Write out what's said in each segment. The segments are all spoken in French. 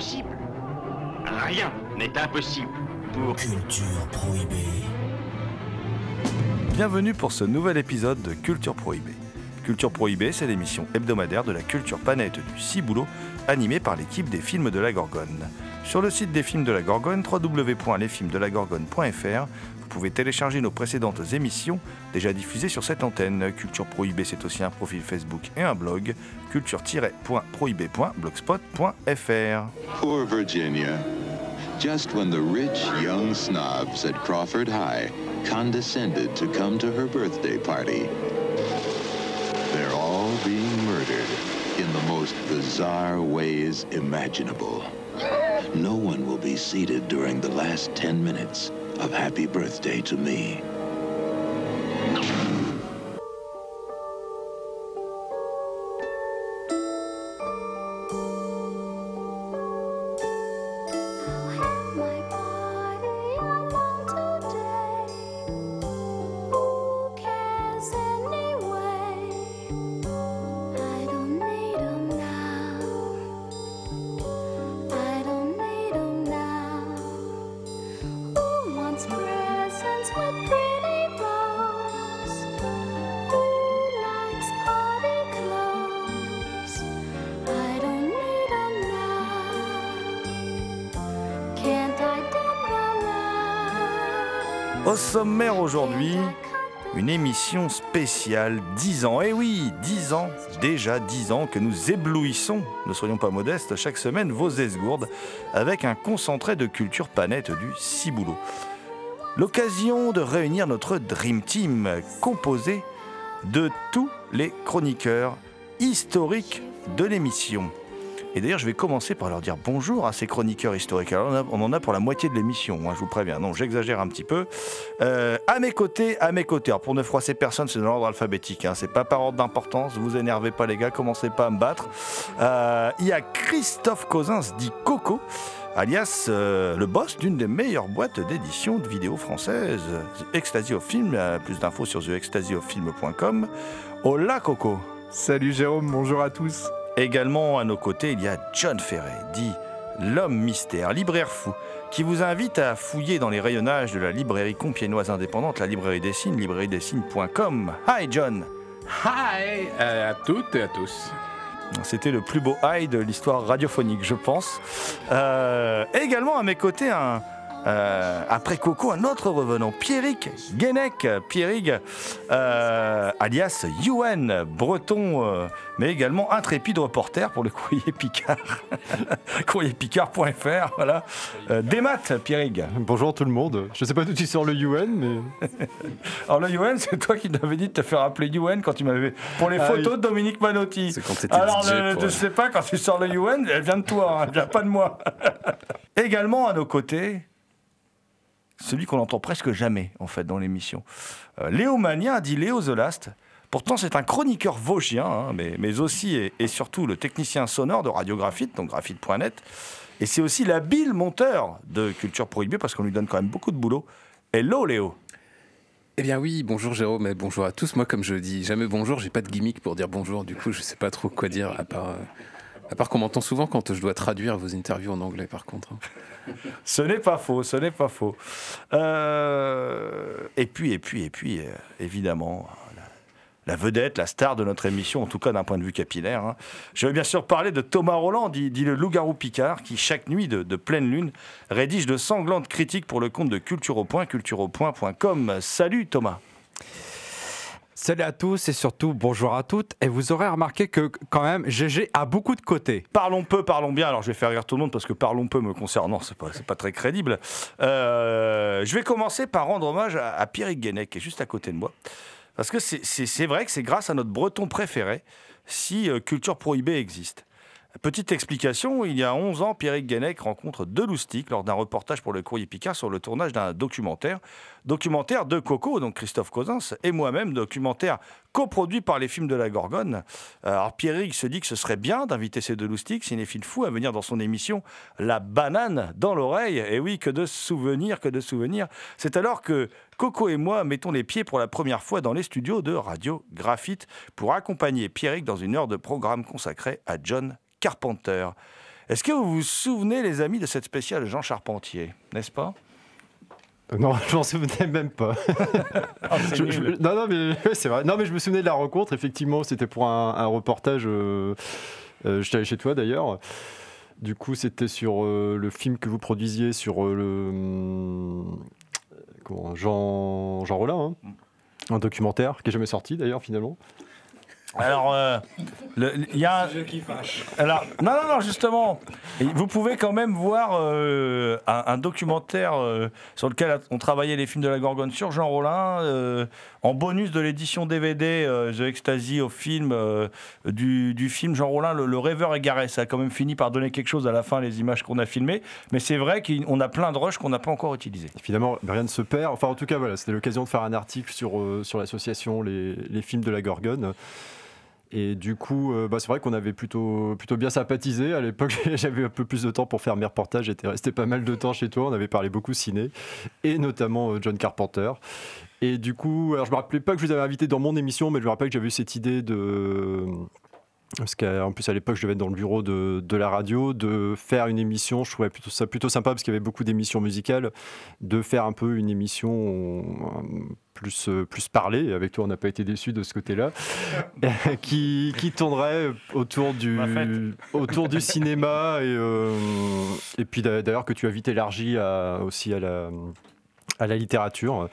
Impossible Rien n'est impossible pour... Culture prohibée. Bienvenue pour ce nouvel épisode de Culture Prohibée. Culture Prohibée, c'est l'émission hebdomadaire de la culture planète du Ciboulot, animée par l'équipe des films de la Gorgone. Sur le site des films de la Gorgone, www.lesfilmsdelagorgone.fr, vous pouvez télécharger nos précédentes émissions déjà diffusées sur cette antenne. Culture Prohibée, c'est aussi un profil Facebook et un blog, culture-prohibée.blogspot.fr. Poor Virginia. Just when the rich young snobs at Crawford High condescended to come to her birthday party, they're all being murdered in the most bizarre ways imaginable. No one will be seated during the last 10 minutes of Happy Birthday to Me. Au sommaire aujourd'hui, une émission spéciale 10 ans. Eh oui, 10 ans, déjà 10 ans que nous éblouissons, ne soyons pas modestes, chaque semaine vos esgourdes avec un concentré de culture panette du Ciboulot. L'occasion de réunir notre Dream Team composé de tous les chroniqueurs historiques de l'émission. Et d'ailleurs, je vais commencer par leur dire bonjour à ces chroniqueurs historiques. Alors, on, en a pour la moitié de l'émission, hein, je vous préviens. Non, j'exagère un petit peu. Euh, à mes côtés, à mes côtés. Alors, pour ne froisser personne, c'est dans l'ordre alphabétique. Hein. C'est pas par ordre d'importance. Vous énervez pas, les gars. Commencez pas à me battre. Euh, Il y a Christophe Cosins, dit Coco, alias euh, le boss d'une des meilleures boîtes d'édition de vidéos françaises, Ecstasy of Film. Euh, Plus d'infos sur theextasyoffilm.com. Hola, Coco. Salut Jérôme, bonjour à tous. Également à nos côtés, il y a John Ferret, dit l'homme mystère, libraire fou, qui vous invite à fouiller dans les rayonnages de la librairie compiénoise indépendante, la librairie des signes, librairiedessignes.com. Hi John Hi euh, à toutes et à tous. C'était le plus beau hi de l'histoire radiophonique, je pense. Euh, également à mes côtés, un, euh, après Coco, un autre revenant, Pierrick Guenec, Pierrick, euh, alias UN, breton, euh, mais également intrépide reporter pour le courrier Picard, courrierpicard.fr, voilà. Des maths, Pierrick. Bonjour tout le monde. Je sais pas d'où tu sors le UN, mais Alors le UN, c'est toi qui m'avais dit de te faire appeler UN quand tu m'avais pour les Ah photos oui. de Dominique Manotti. C'est quand Alors DJ le- je sais pas quand tu sors le UN, elle vient de toi, hein, elle vient pas de moi. Également à nos côtés, celui qu'on entend presque jamais en fait dans l'émission, Euh, Léo Mania dit Léo The. Pourtant, c'est un chroniqueur vosgien, hein, mais, mais aussi et, et surtout le technicien sonore de Radiographite, donc graphite.net. Et c'est aussi l'habile monteur de Culture Prohibée parce qu'on lui donne quand même beaucoup de boulot. Hello Léo Eh bien oui, bonjour Jérôme et bonjour à tous. Moi, comme je dis jamais bonjour, j'ai pas de gimmick pour dire bonjour. Du coup, je sais pas trop quoi dire à part, euh, à part qu'on m'entend souvent quand je dois traduire vos interviews en anglais, par contre. hein. Ce n'est pas faux, ce n'est pas faux. Euh, et puis, et puis, et puis, euh, évidemment, la, vedette, la star de notre émission, en tout cas d'un point de vue capillaire. hein. Je veux bien sûr parler de Thomas Roland, dit, le loup-garou Picard, qui chaque nuit de, pleine lune rédige de sanglantes critiques pour le compte de Culture au Point, cultureaupoint.com. Salut Thomas. Salut à tous et surtout bonjour à toutes. Et vous aurez remarqué que quand même GG a beaucoup de côtés. Parlons peu, parlons bien. Alors je vais faire rire tout le monde parce que parlons peu me concernant, c'est pas, pas très crédible. Euh, je vais commencer par rendre hommage à, à Pierrick Guenec qui est juste à côté de moi. Parce que c'est vrai que c'est grâce à notre breton préféré si euh, Culture Prohibée existe. Petite explication, il y a 11 ans, Pierrick Guenec rencontre deux lors d'un reportage pour le Courrier Picard sur le tournage d'un documentaire. Documentaire de Coco, donc Christophe Cosins, et moi-même, documentaire coproduit par les films de la Gorgone. Alors Pierrick se dit que ce serait bien d'inviter ces deux loustiques, cinéphiles fous, à venir dans son émission La banane dans l'oreille. Et oui, que de souvenirs, que de souvenirs. C'est alors que Coco et moi mettons les pieds pour la première fois dans les studios de Radio Graphite pour accompagner Pierrick dans une heure de programme consacrée à John Carpenter. Est-ce que vous vous souvenez, les amis, de cette spéciale Jean Charpentier, n'est-ce pas? Euh, Non, je m'en souvenais même pas. Je- je- non, non, mais ouais, c'est vrai. Non, mais je me souvenais de la rencontre. Effectivement, c'était pour un, un reportage. euh, euh, J'étais allé chez toi d'ailleurs. Du coup, c'était sur euh, le film que vous produisiez sur euh, le comment, Jean Jean Rollin, hein? un documentaire qui est jamais sorti d'ailleurs finalement. Alors, euh, il y a. un- Alors, non, non, non, justement, Et vous pouvez quand même voir euh, un, un documentaire euh, sur lequel on travaillait les films de la Gorgone sur Jean Rollin, euh, en bonus de l'édition DVD euh, The Ecstasy au film euh, du, du film Jean Rollin, le, le rêveur égaré. Ça a quand même fini par donner quelque chose à la fin, les images qu'on a filmées. Mais c'est vrai qu'on a plein de rushs qu'on n'a pas encore utilisés. Finalement, rien ne se perd. Enfin, en tout cas, voilà, c'était l'occasion de faire un article sur, euh, sur l'association les, les films de la Gorgone. Et du coup, euh, bah, c'est vrai qu'on avait plutôt, plutôt bien sympathisé. À l'époque, j'avais un peu plus de temps pour faire mes reportages. J'étais resté pas mal de temps chez toi. On avait parlé beaucoup ciné, et notamment euh, John Carpenter. Et du coup, alors je me rappelais pas que je vous avais invité dans mon émission, mais je me rappelle que j'avais eu cette idée de. Parce qu'en plus, à l'époque, je devais être dans le bureau de, de la radio, de faire une émission. Je trouvais plutôt, ça plutôt sympa parce qu'il y avait beaucoup d'émissions musicales, de faire un peu une émission euh, plus, euh, plus parlée. Avec toi, on n'a pas été déçus de ce côté-là. qui, qui tournerait autour du, fête. autour du cinéma. Et, euh, et puis d'a- d'ailleurs, que tu as vite élargi à- aussi à la, à la littérature.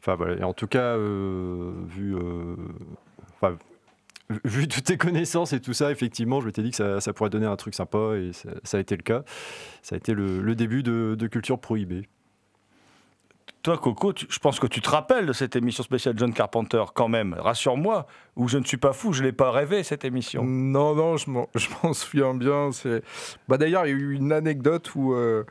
Enfin, voilà. Et en tout cas, euh, vu. euh, enfin, Vu toutes tes connaissances et tout ça, effectivement, je m'étais dit que ça, pourrait donner un truc sympa et ça, a été le cas. Ça a été le, début de Culture Prohibée. Toi, Coco, tu- je pense que tu te rappelles de cette émission spéciale John Carpenter, quand même. Rassure-moi, ou je ne suis pas fou, je ne l'ai pas rêvé, cette émission. Non, non, je m'en, souviens bien. C'est... Bah, d'ailleurs, il y a eu une anecdote où, euh,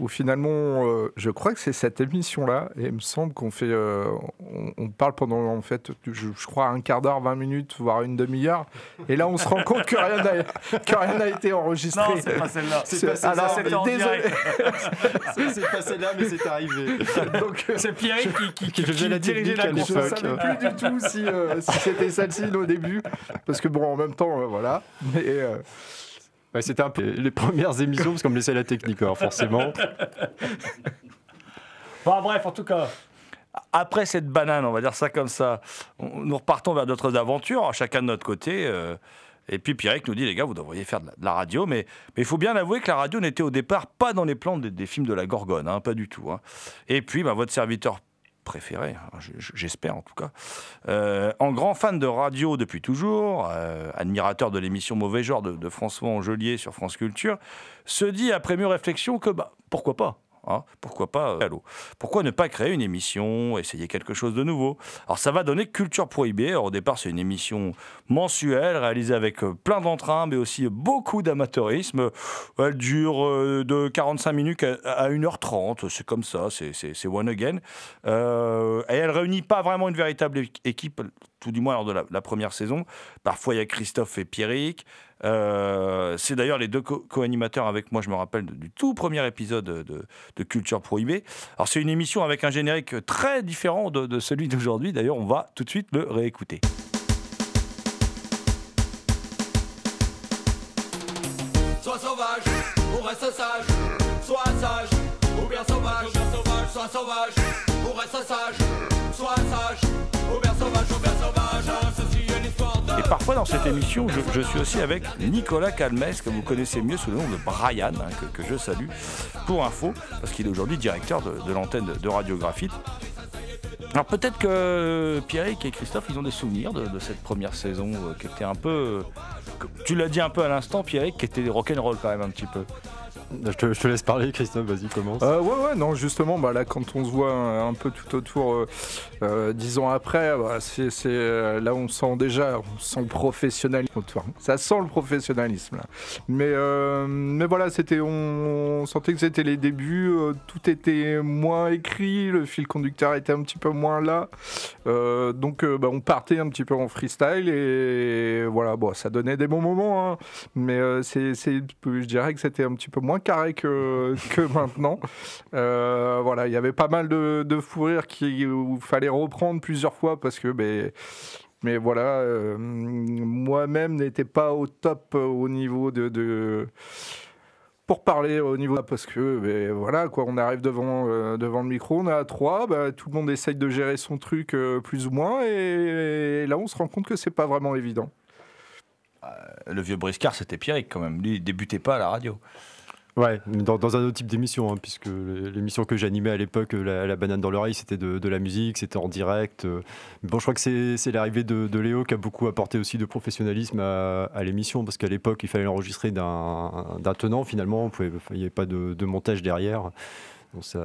où finalement, euh, je crois que c'est cette émission-là, et il me semble qu'on fait, euh, on, on parle pendant, en fait, je, je crois, un quart d'heure, 20 minutes, voire une demi-heure, et là, on se rend compte que rien n'a, que rien n'a été enregistré. Non, c'est pas celle-là. C'est pas celle-là, mais c'est arrivé. Donc, euh, C'est Pierre qui, qui, qui faisait la dirigeait technique à je ne savais plus du tout si, euh, si c'était celle-ci au début, parce que bon, en même temps, euh, voilà. Mais euh, Ouais, C'était un peu les premières émissions, parce qu'on me laissait la technique, alors forcément. Bon, bref, en tout cas. Après cette banane, on va dire ça comme ça, on- nous repartons vers d'autres aventures, chacun de notre côté. Et puis Pierrick nous dit, les gars, vous devriez faire de la, radio. Mais il faut bien avouer que la radio n'était au départ pas dans les plans des, films de la Gorgone, hein, pas du tout. hein. Et puis, bah, votre serviteur préféré, hein, j'espère en tout cas, euh, en grand fan de radio depuis toujours, euh, admirateur de l'émission Mauvais Genre de, de François Angelier sur France Culture, se dit après mûre réflexion que bah, pourquoi pas? Hein, pourquoi pas euh, Pourquoi ne pas créer une émission, essayer quelque chose de nouveau? Alors ça va donner Culture Prohibée. Au départ, c'est une émission mensuelle réalisée avec euh, plein d'entrain, mais aussi beaucoup d'amateurisme. Elle dure euh, de 45 minutes à à 1h30. C'est comme ça, c'est- one again. Et elle réunit pas vraiment une véritable équipe, tout du moins lors de la, la première saison. Parfois, il y a Christophe et Pierrick. Euh, c'est d'ailleurs les deux co- co-animateurs avec moi, je me rappelle du tout premier épisode de, Culture Prohibée. Alors c'est une émission avec un générique très différent de, celui d'aujourd'hui. D'ailleurs, on va tout de suite le réécouter. Sois sauvage, reste sage. Sage, sauvage. Sauvage, reste sage. Sage, sauvage, sauvage. Et parfois dans cette émission, je, suis aussi avec Nicolas Calmès, que vous connaissez mieux sous le nom de Brian, hein, que, je salue pour info, parce qu'il est aujourd'hui directeur de, l'antenne de, de Radio Graphite. Alors peut-être que Pierrick et Christophe, ils ont des souvenirs de, cette première saison euh, qui était un peu... tu l'as dit un peu à l'instant, Pierrick, qui était rock'n'roll quand même un petit peu. Je te, laisse parler, Christophe, vas-y, commence. Euh, ouais, ouais, non, justement, bah, là, quand on se voit un, peu tout autour, euh, euh, dix ans après, bah, euh, là, on sent déjà, on sent le professionnalisme. Ça sent le professionnalisme, là. Mais, euh, mais voilà, c'était, on, sentait que c'était les débuts, tout était moins écrit, le fil conducteur était un petit peu moins là. Donc, bah, on partait un petit peu en freestyle et voilà, bon, ça donnait des bons moments, hein. mais c'est, je dirais que c'était un petit peu moins carré que, que maintenant. Euh, voilà, il y avait pas mal de, de fou rires qui, où il fallait reprendre plusieurs fois parce que, ben, mais voilà, euh, moi-même n'étais pas au top euh, au niveau de. de- pour parler au niveau parce que ben, voilà quoi on arrive devant euh, devant le micro on est à trois bah, tout le monde essaye de gérer son truc euh, plus ou moins et, là on se rend compte que c'est pas vraiment évident Le vieux briscard, c'était Pierrick quand même. Lui, il débutait pas à la radio. Ouais, dans, un autre type d'émission, hein, puisque l'é- l'émission que j'animais à l'époque, euh, la, banane dans l'oreille, c'était de, la musique, c'était en direct. euh. Bon, je crois que c'est l'arrivée de, Léo qui a beaucoup apporté aussi de professionnalisme à, l'émission, parce qu'à l'époque, il fallait l'enregistrer d'un tenant, finalement, il n'y avait pas de, montage derrière. C'est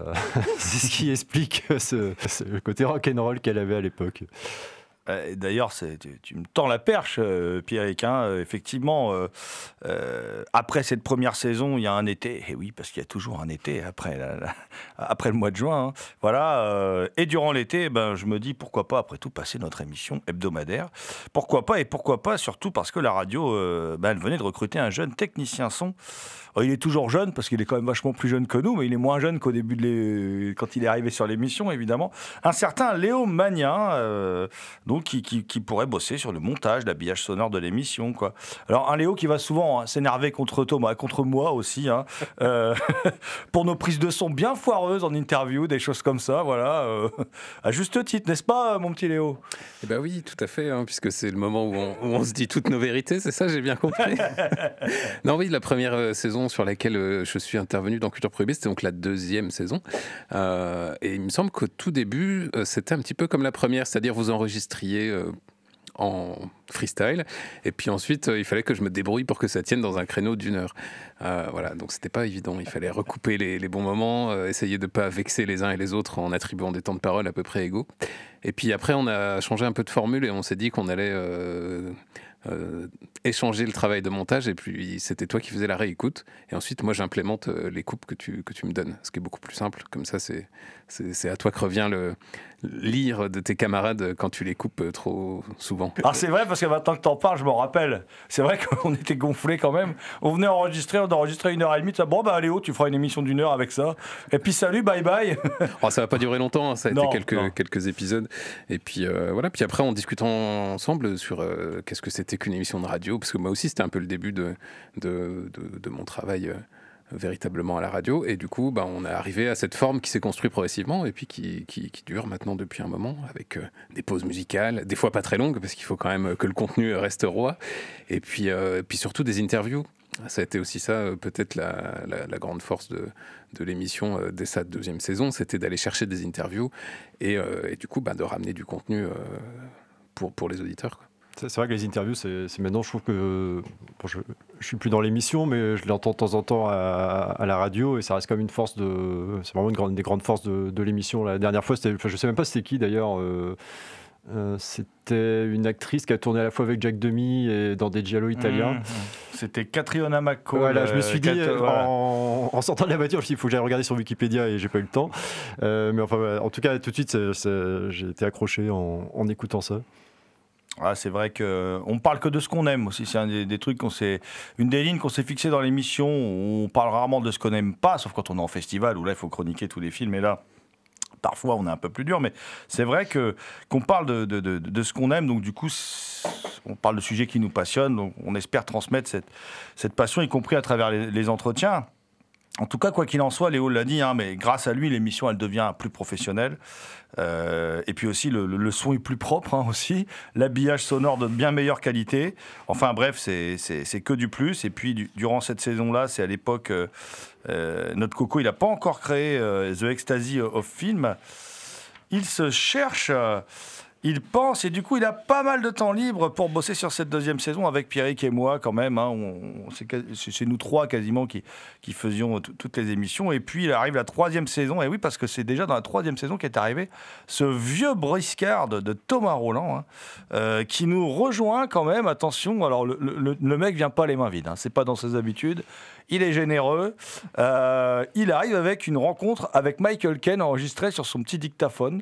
ce qui explique ce, ce- côté rock'n'roll qu'elle avait à l'époque. Euh, D'ailleurs, tu, me tends la perche, euh, Pierrick. hein. Euh, effectivement, euh, après cette première saison, il y a un été. Et oui, parce qu'il y a toujours un été après, le mois de juin. hein. Voilà. et durant l'été, ben, je me dis pourquoi pas, après tout, passer notre émission hebdomadaire. Pourquoi pas Et pourquoi pas, surtout parce que la radio, ben, elle venait de recruter un jeune technicien son. Oh, il est toujours jeune parce qu'il est quand même vachement plus jeune que nous, mais il est moins jeune qu'au début de l'é- quand il est arrivé sur l'émission, évidemment. Un certain Léo Magnin, euh, donc qui, qui- qui pourrait bosser sur le montage, l'habillage sonore de l'émission, quoi. Alors un Léo qui va souvent hein, s'énerver contre Thomas, contre moi aussi, hein, euh, pour nos prises de son bien foireuses en interview, des choses comme ça, voilà. euh, à juste titre, n'est-ce pas, mon petit Léo? Eh ben oui, tout à fait, hein, puisque c'est le moment où on, où on se dit toutes nos vérités, c'est ça, j'ai bien compris. non, oui, la première euh, sur laquelle euh, je suis intervenu dans Culture Prohibée, c'était donc la deuxième saison. Euh, et il me semble qu'au tout début, euh, c'était un petit peu comme la première, c'est-à-dire vous enregistriez en freestyle, et puis ensuite, il fallait que je me débrouille pour que ça tienne dans un créneau d'une heure. Voilà, donc c'était pas évident. Il fallait recouper les, les bons moments, essayer de pas vexer les uns et les autres en attribuant des temps de parole à peu près égaux. Et puis après, on a changé un peu de formule et on s'est dit qu'on allait euh, échanger le travail de montage. Et puis c'était toi qui faisais la réécoute. Et ensuite, moi, j'implémente euh, les coupes que tu, que tu me donnes, ce qui est beaucoup plus simple. Comme ça, c'est à toi que revient le lire de tes camarades quand tu les coupes trop souvent. Alors c'est vrai parce que maintenant que t'en parles, je m'en rappelle. C'est vrai qu'on était gonflés quand même. On venait enregistrer, on enregistrait une heure et demie. tu Bon bah Léo, tu feras une émission d'une heure avec ça. Et puis salut, bye bye. Oh, ça va pas durer longtemps, hein, ça a Non, été quelques, non. quelques épisodes. Et puis euh, voilà, puis après en discutant ensemble sur euh, qu'est-ce que c'était qu'une émission de radio, parce que moi aussi c'était un peu le début de, de, de- de mon travail euh, véritablement à la radio. Et du coup, bah, on est arrivé à cette forme qui s'est construite progressivement et puis qui, qui, dure maintenant depuis un moment, avec euh, des pauses musicales, des fois pas très longues, parce qu'il faut quand même que le contenu reste roi. Et puis, euh, puis surtout des interviews. Ça a été aussi ça, euh, peut-être la, la- grande force de, de l'émission dès sa deuxième saison, c'était d'aller chercher des interviews et, et du coup bah, de ramener du contenu pour, pour les auditeurs. C'est vrai que les interviews, c'est maintenant, je trouve que. bon, je, je suis plus dans l'émission, mais je l'entends de temps en temps à, à la radio et ça reste comme une force de. C'est vraiment une grande, des grandes forces de, de l'émission. La dernière fois, c'était. Enfin, je sais même pas c'était qui d'ailleurs. euh, euh, c'était une actrice qui a tourné à la fois avec Jack Demy et dans des giallo italiens. Mmh. C'était Catriona McCall. Voilà, je me suis dit, Cat- euh, voilà. en, en sortant de la voiture, je me suis dit, il faut que j'aille regarder sur Wikipédia et j'ai pas eu le temps. Euh, mais enfin, en tout cas, tout de suite, j'ai été accroché en, en écoutant ça. Ah, c'est vrai que on parle que de ce qu'on aime aussi. C'est un des, trucs qu'on s'est, une des lignes qu'on s'est fixées dans l'émission. On parle rarement de ce qu'on n'aime pas, sauf quand on est en festival où là il faut chroniquer tous les films. Et là, parfois on est un peu plus dur, mais c'est vrai que qu'on parle de, de, de- ce qu'on aime. Donc du coup, on parle de sujets qui nous passionnent. Donc on espère transmettre cette, cette passion, y compris à travers les entretiens. En tout cas, quoi qu'il en soit, Léo l'a dit, hein, mais grâce à lui, l'émission, elle devient plus professionnelle. Euh, et puis aussi, le, son est plus propre hein, aussi. L'habillage sonore de bien meilleure qualité. Enfin bref, c'est que du plus. Et puis, du- durant cette saison-là, c'est à l'époque, euh, euh, notre Coco, il n'a pas encore créé The Ecstasy of Film. il se cherche, il pense, et du coup, il a pas mal de temps libre pour bosser sur cette deuxième saison avec Pierrick et moi, quand même. hein. C'est nous trois quasiment qui, faisions tout- toutes les émissions. Et puis, il arrive la troisième saison, et oui, parce que c'est déjà dans la troisième saison qu'est arrivé ce vieux briscard de, Thomas Roland, hein, euh, qui nous rejoint quand même. Attention, alors le mec vient pas les mains vides, hein, c'est pas dans ses habitudes. Il est généreux. Euh, il arrive avec une rencontre avec Michael Ken enregistrée sur son petit dictaphone.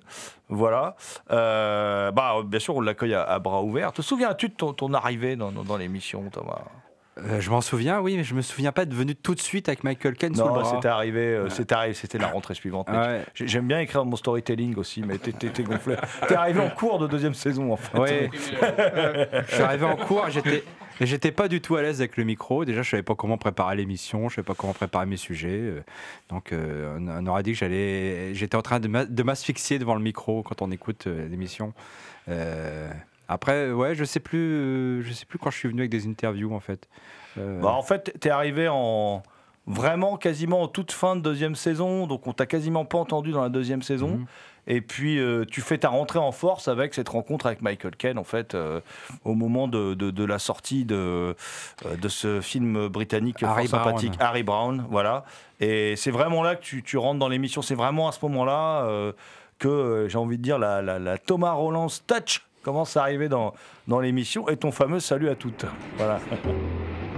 Voilà. Euh, bah, bien sûr, on l'accueille à, à bras ouverts. Te souviens-tu de ton, ton arrivée dans, dans- dans l'émission, Thomas? Euh, je m'en souviens, oui, mais je me souviens pas de venu tout de suite avec Michael Ken sous le Non, bras. c'était arrivé, euh, c'était arrivé, c'était la rentrée suivante. Ouais. J'aime bien écrire mon storytelling aussi, mais t'es- gonflé. T'es arrivé en cours de deuxième saison, en fait. Ouais. je suis arrivé en cours, j'étais, et j'étais pas du tout à l'aise avec le micro. Déjà, je savais pas comment préparer l'émission, je savais pas comment préparer mes sujets. euh, Donc, euh, on, on aurait dit que j'allais, j'étais en train de, m'a- de m'asphyxier devant le micro quand on écoute euh, l'émission. Euh, après, ouais, je sais plus, je sais plus quand je suis venu avec des interviews en fait. Bah, en fait, t'es arrivé en vraiment quasiment en toute fin de deuxième saison, donc on t'a quasiment pas entendu dans la deuxième saison. Mhm. Et puis euh, tu fais ta rentrée en force avec cette rencontre avec Michael Ken, en fait, euh, au moment de, de- de la sortie de, euh, de ce film britannique Harry fort sympathique. Harry Brown. Voilà. Et c'est vraiment là que tu, tu rentres dans l'émission. C'est vraiment à ce moment-là euh, que j'ai envie de dire la, la- la Thomas Rollins touch commence à arriver dans, dans l'émission et ton fameux salut à toutes. Voilà.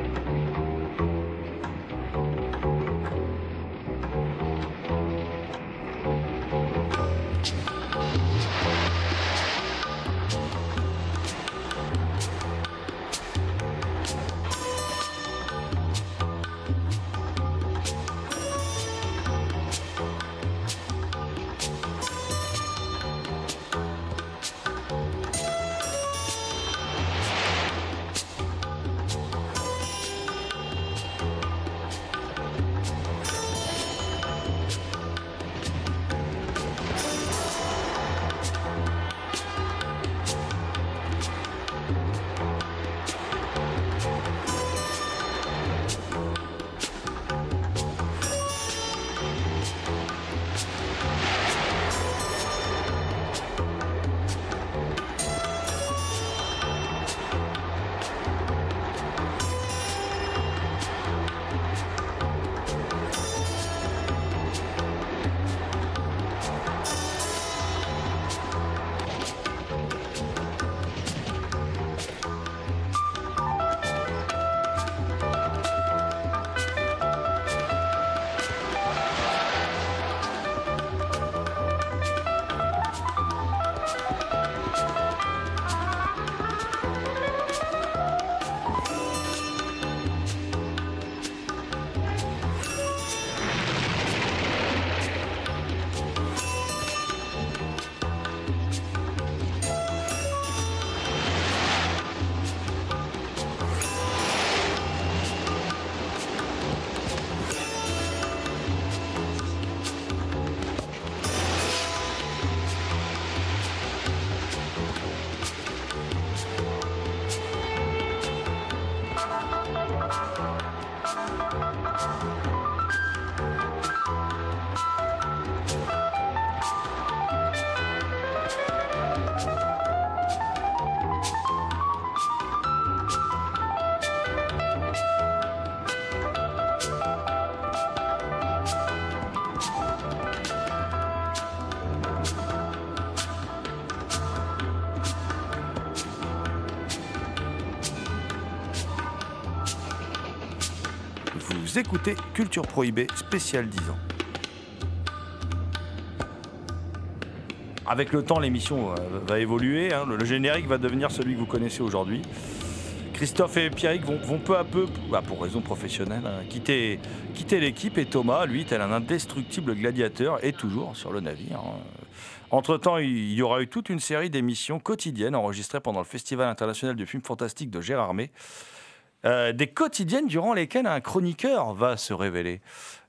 Écoutez Culture Prohibée spécial 10 ans. Avec le temps, l'émission euh, va évoluer. hein. Le, générique va devenir celui que vous connaissez aujourd'hui. Christophe et Pierrick vont, vont peu à peu, bah, pour raison professionnelle, hein, quitter, quitter l'équipe. Et Thomas, lui, tel un indestructible gladiateur, est toujours sur le navire. hein. Entre-temps, il y aura eu toute une série d'émissions quotidiennes enregistrées pendant le Festival international du film fantastique de Gérardmer. Euh, des quotidiennes durant lesquelles un chroniqueur va se révéler.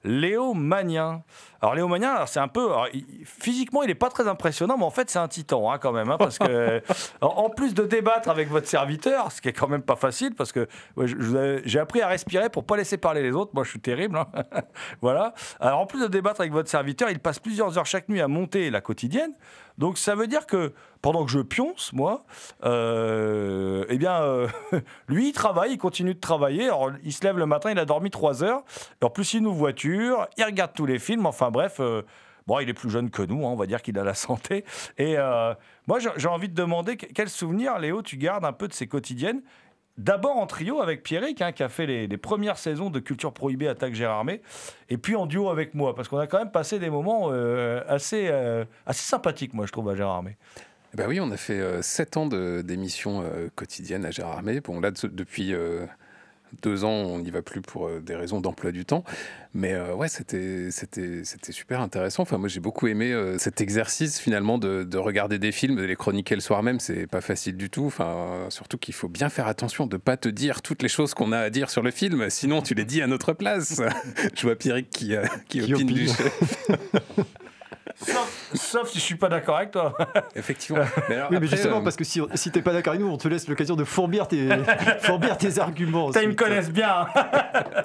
Léo Magnin. Alors Léo alors, c'est un peu, alors, physiquement, il n'est pas très impressionnant, mais en fait, c'est un titan hein, quand même, hein, parce que en plus de débattre avec votre serviteur, ce qui est quand même pas facile, parce que ouais, j'ai appris à respirer pour pas laisser parler les autres. Moi, je suis terrible. hein. voilà. Alors en plus de débattre avec votre serviteur, il passe plusieurs heures chaque nuit à monter la quotidienne. Donc ça veut dire que pendant que je pionce, moi, euh, eh bien, euh, lui, il travaille, il continue de travailler. Alors, il se lève le matin, il a dormi trois heures. Et en plus, il nous voiture, il regarde tous les films. Enfin bref, euh, bon, il est plus jeune que nous, hein, on va dire qu'il a la santé. Et euh, moi, j'ai envie de demander que- quel souvenir, Léo, tu gardes un peu de ces quotidiennes D'abord en trio avec Pierrick, hein, qui a fait les, premières saisons de Culture Prohibée Attaque Gérardmer, et puis en duo avec moi, parce qu'on a quand même passé des moments euh, assez, sympathiques, moi, je trouve, à Gérardmer. Eh Ben oui, on a fait sept ans d'émissions quotidiennes à Gérardmer. Bon, là, de- depuis deux ans, on n'y va plus pour euh, des raisons d'emploi du temps. Mais euh, ouais, c'était c'était c'était super intéressant. Enfin, moi, j'ai beaucoup aimé euh, cet exercice finalement de, de regarder des films, de les chroniquer le soir même. C'est pas facile du tout. Enfin, surtout qu'il faut bien faire attention de pas te dire toutes les choses qu'on a à dire sur le film. Sinon, tu les dis à notre place. Je vois Pierrick qui, euh, qui, Qui opine du chef. Sauf, sauf si je suis pas d'accord avec toi. Effectivement. Mais alors, Oui, mais après, justement, euh, parce que si, si t'es pas d'accord avec nous, on te laisse l'occasion de fourbir tes, fourbir tes arguments. Ils me connaissent bien. hein.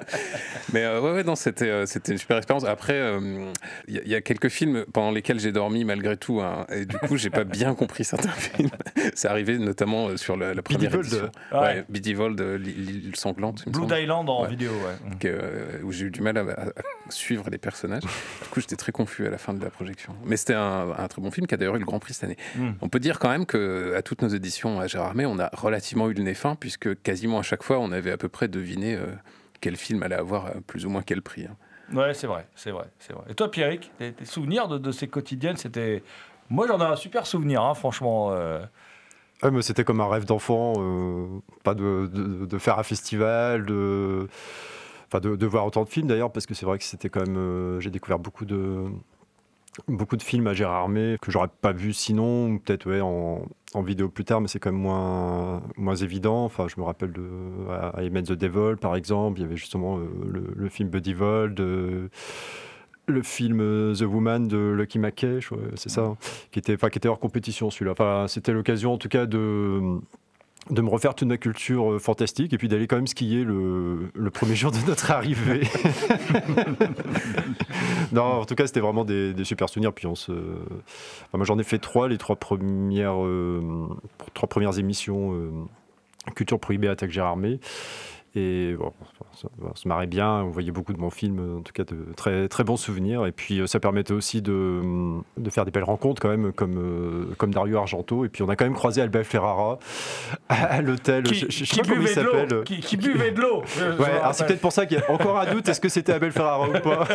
Mais euh, ouais, ouais, non, c'était, euh, c'était une super expérience. Après, euh, il y, a- il y a quelques films pendant lesquels j'ai dormi malgré tout, hein, et du coup, j'ai pas bien compris certains films. C'est arrivé notamment euh, sur la, la première Vold. édition. Ouais. Ouais, Biddy Vold, euh, l'île sanglante, Blue. Island en Ouais. vidéo, ouais. euh, où j'ai eu du mal à suivre les personnages. Du coup, j'étais très confus à la fin de la projection. Mais c'était un, un très bon film qui a d'ailleurs eu le Grand Prix cette année. Mm. On peut dire quand même que à toutes nos éditions à Gérardmer, on a relativement eu le nez fin, puisque quasiment à chaque fois, on avait à peu près deviné euh, quel film allait avoir euh, plus ou moins quel prix. hein. Ouais, c'est vrai, c'est vrai, c'est vrai. Et toi, Pierrick, tes, tes souvenirs de, de ces quotidiennes, c'était. Moi, j'en ai un super souvenir, hein, franchement. euh. Ouais, mais c'était comme un rêve d'enfant, euh, pas de, de- de faire un festival, de, enfin de, de voir autant de films d'ailleurs, parce que c'est vrai que c'était quand même, euh, j'ai découvert beaucoup de, beaucoup de films à Gérardmer que j'aurais pas vu sinon, peut-être ouais, en, vidéo plus tard, mais c'est quand même moins, moins évident. Enfin, je me rappelle de I Met the Devil par exemple, il y avait justement euh, le, le film Buddy Vold. euh, le film euh, The Woman de Lucky crois, c'est ça, hein, qui était, qui était hors compétition celui-là. Enfin, c'était l'occasion en tout cas de, de me refaire toute ma culture euh, fantastique et puis d'aller quand même skier le, le premier jour de notre arrivée. non, en tout cas, c'était vraiment des, super souvenirs. Puis on se, moi, j'en ai fait trois, les trois premières, euh, trois premières émissions euh, Culture Prohibée Attaque Gérardmer. Et bon, on se marrait bien, on voyait beaucoup de bons films, en tout cas de très, très bons souvenirs. Et puis euh, ça permettait aussi de, de faire des belles rencontres quand même, comme, euh, comme Dario Argento. Et puis on a quand même croisé Albert Ferrara à l'hôtel. Qui, je, je sais qui pas comment il buvait de l'eau. s'appelle. Qui, qui buvait de l'eau. Ouais, alors c'est peut-être pour ça qu'il y a encore un doute, est-ce que c'était Abel Ferrara ou pas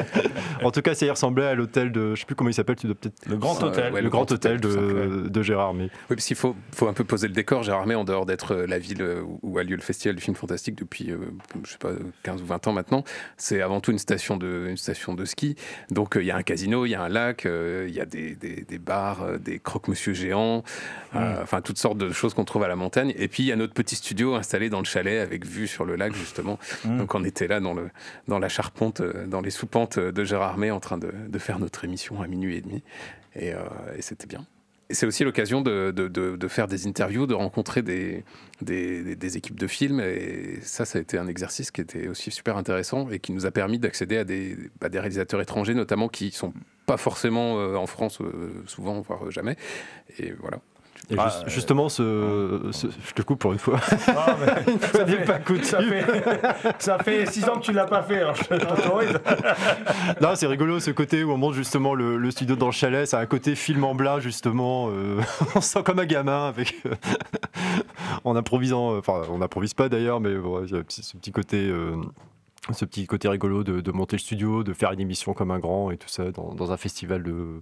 En tout cas, ça y ressemblait à l'hôtel de, je sais plus comment il s'appelle, tu dois peut-être... Le Grand Euh, Hôtel. ouais, le, Grand Hôtel, de, de Gérard May. Oui, parce qu'il faut, faut un peu poser le décor. Gérardmer, en dehors d'être euh, la ville euh, où- où a lieu le festival du film fantastique depuis, euh, je sais pas, 15 ou 20 ans maintenant, c'est avant tout une station de, une station de ski. Donc euh, il y a un casino, il y a un lac, euh, il y a des, des- des bars, euh, des croque-monsieur géants, euh, enfin toutes sortes de choses qu'on trouve à la montagne. Et puis il y a notre petit studio installé dans le chalet avec vue sur le lac justement. Mm. Donc on était là dans, le, dans la charpente, dans les sous-pentes de Gérardmer en train de, de faire notre émission à minuit et demi. Et, et c'était bien. C'est aussi l'occasion de, faire des interviews, de rencontrer des, équipes de films. Et ça, ça a été un exercice qui était aussi super intéressant et qui nous a permis d'accéder à des, à des réalisateurs étrangers, notamment qui sont pas forcément euh, en France, euh, souvent, voire jamais. Et voilà. Et Ah, juste- euh, justement, ce, ce- je te coupe pour une fois. Ah, mais ça, fait, pas ça, fait, ça fait six ans que tu l'as pas fait, alors je. Non, c'est rigolo ce côté où on monte justement le, le studio dans le chalet. C'est un côté film en blanc justement. euh, on se sent comme un gamin avec euh, en improvisant. Enfin, on n'improvise pas d'ailleurs, mais bon, a ce ce petit côté. euh, ce petit côté rigolo de, de monter le studio, de faire une émission comme un grand et tout ça dans, dans un festival de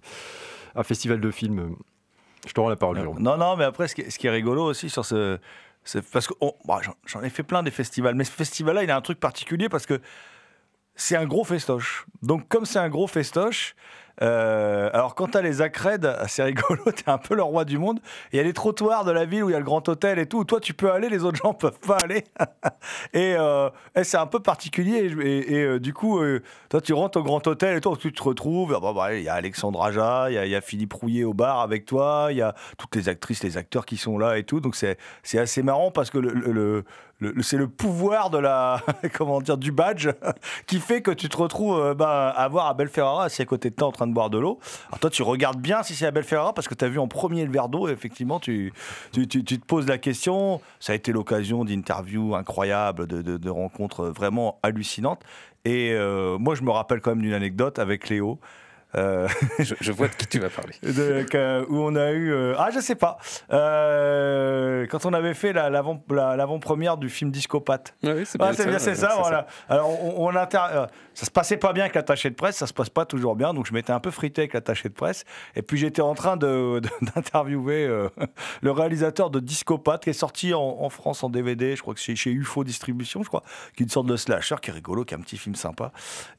un festival de films. Je te rends la parole. Jérôme. Non, non, mais après, ce qui est, ce qui est rigolo aussi sur ce. parce que on- bah, j'en- j'en ai fait plein des festivals, mais ce festival-là, il a un truc particulier parce que c'est un gros festoche. Donc, comme c'est un gros festoche, Euh, alors quand t'as les accrèdes, c'est rigolo, t'es un peu le roi du monde. Il y a les trottoirs de la ville où il y a le grand hôtel et tout. Toi, tu peux aller, les autres gens peuvent pas aller. et euh, et c'est un peu particulier. Et, euh, du coup, toi, tu rentres au grand hôtel et toi, tu te retrouves. ah, bah, bah, Il y a Alexandre Aja, il y a, Philippe Rouillet au bar avec toi, il y a toutes les actrices, les acteurs qui sont là et tout. Donc c'est assez marrant parce que c'est le pouvoir de la comment dire du badge qui fait que tu te retrouves bah, à voir Abel Ferrara assis à côté de toi en train de boire de l'eau. Alors toi tu regardes bien si c'est Abel Ferrara parce que tu as vu en premier le verre d'eau effectivement tu, tu, te poses la question. Ça a été l'occasion d'interviews incroyables, de rencontres vraiment hallucinantes. Et euh, moi je me rappelle quand même d'une anecdote avec Léo. Euh, Je, je vois de qui tu vas parler. de- où on a eu euh, ah je sais pas Euh, quand on avait fait la- l'avant la- l'avant-première du film Discopathe oui, c'est Ah, bien c'est bien, c'est ça, voilà. Alors, on, on inter- ça se passait pas bien avec l'attaché de presse, ça se passe pas toujours bien, donc je m'étais un peu frité avec l'attaché de presse. Et puis j'étais en train de- de- d'interviewer euh, le réalisateur de Discopathe, qui est sorti en, en France en DVD, je crois que c'est chez UFO Distribution, je crois, qui est une sorte de slasher, qui est rigolo, qui est un petit film sympa.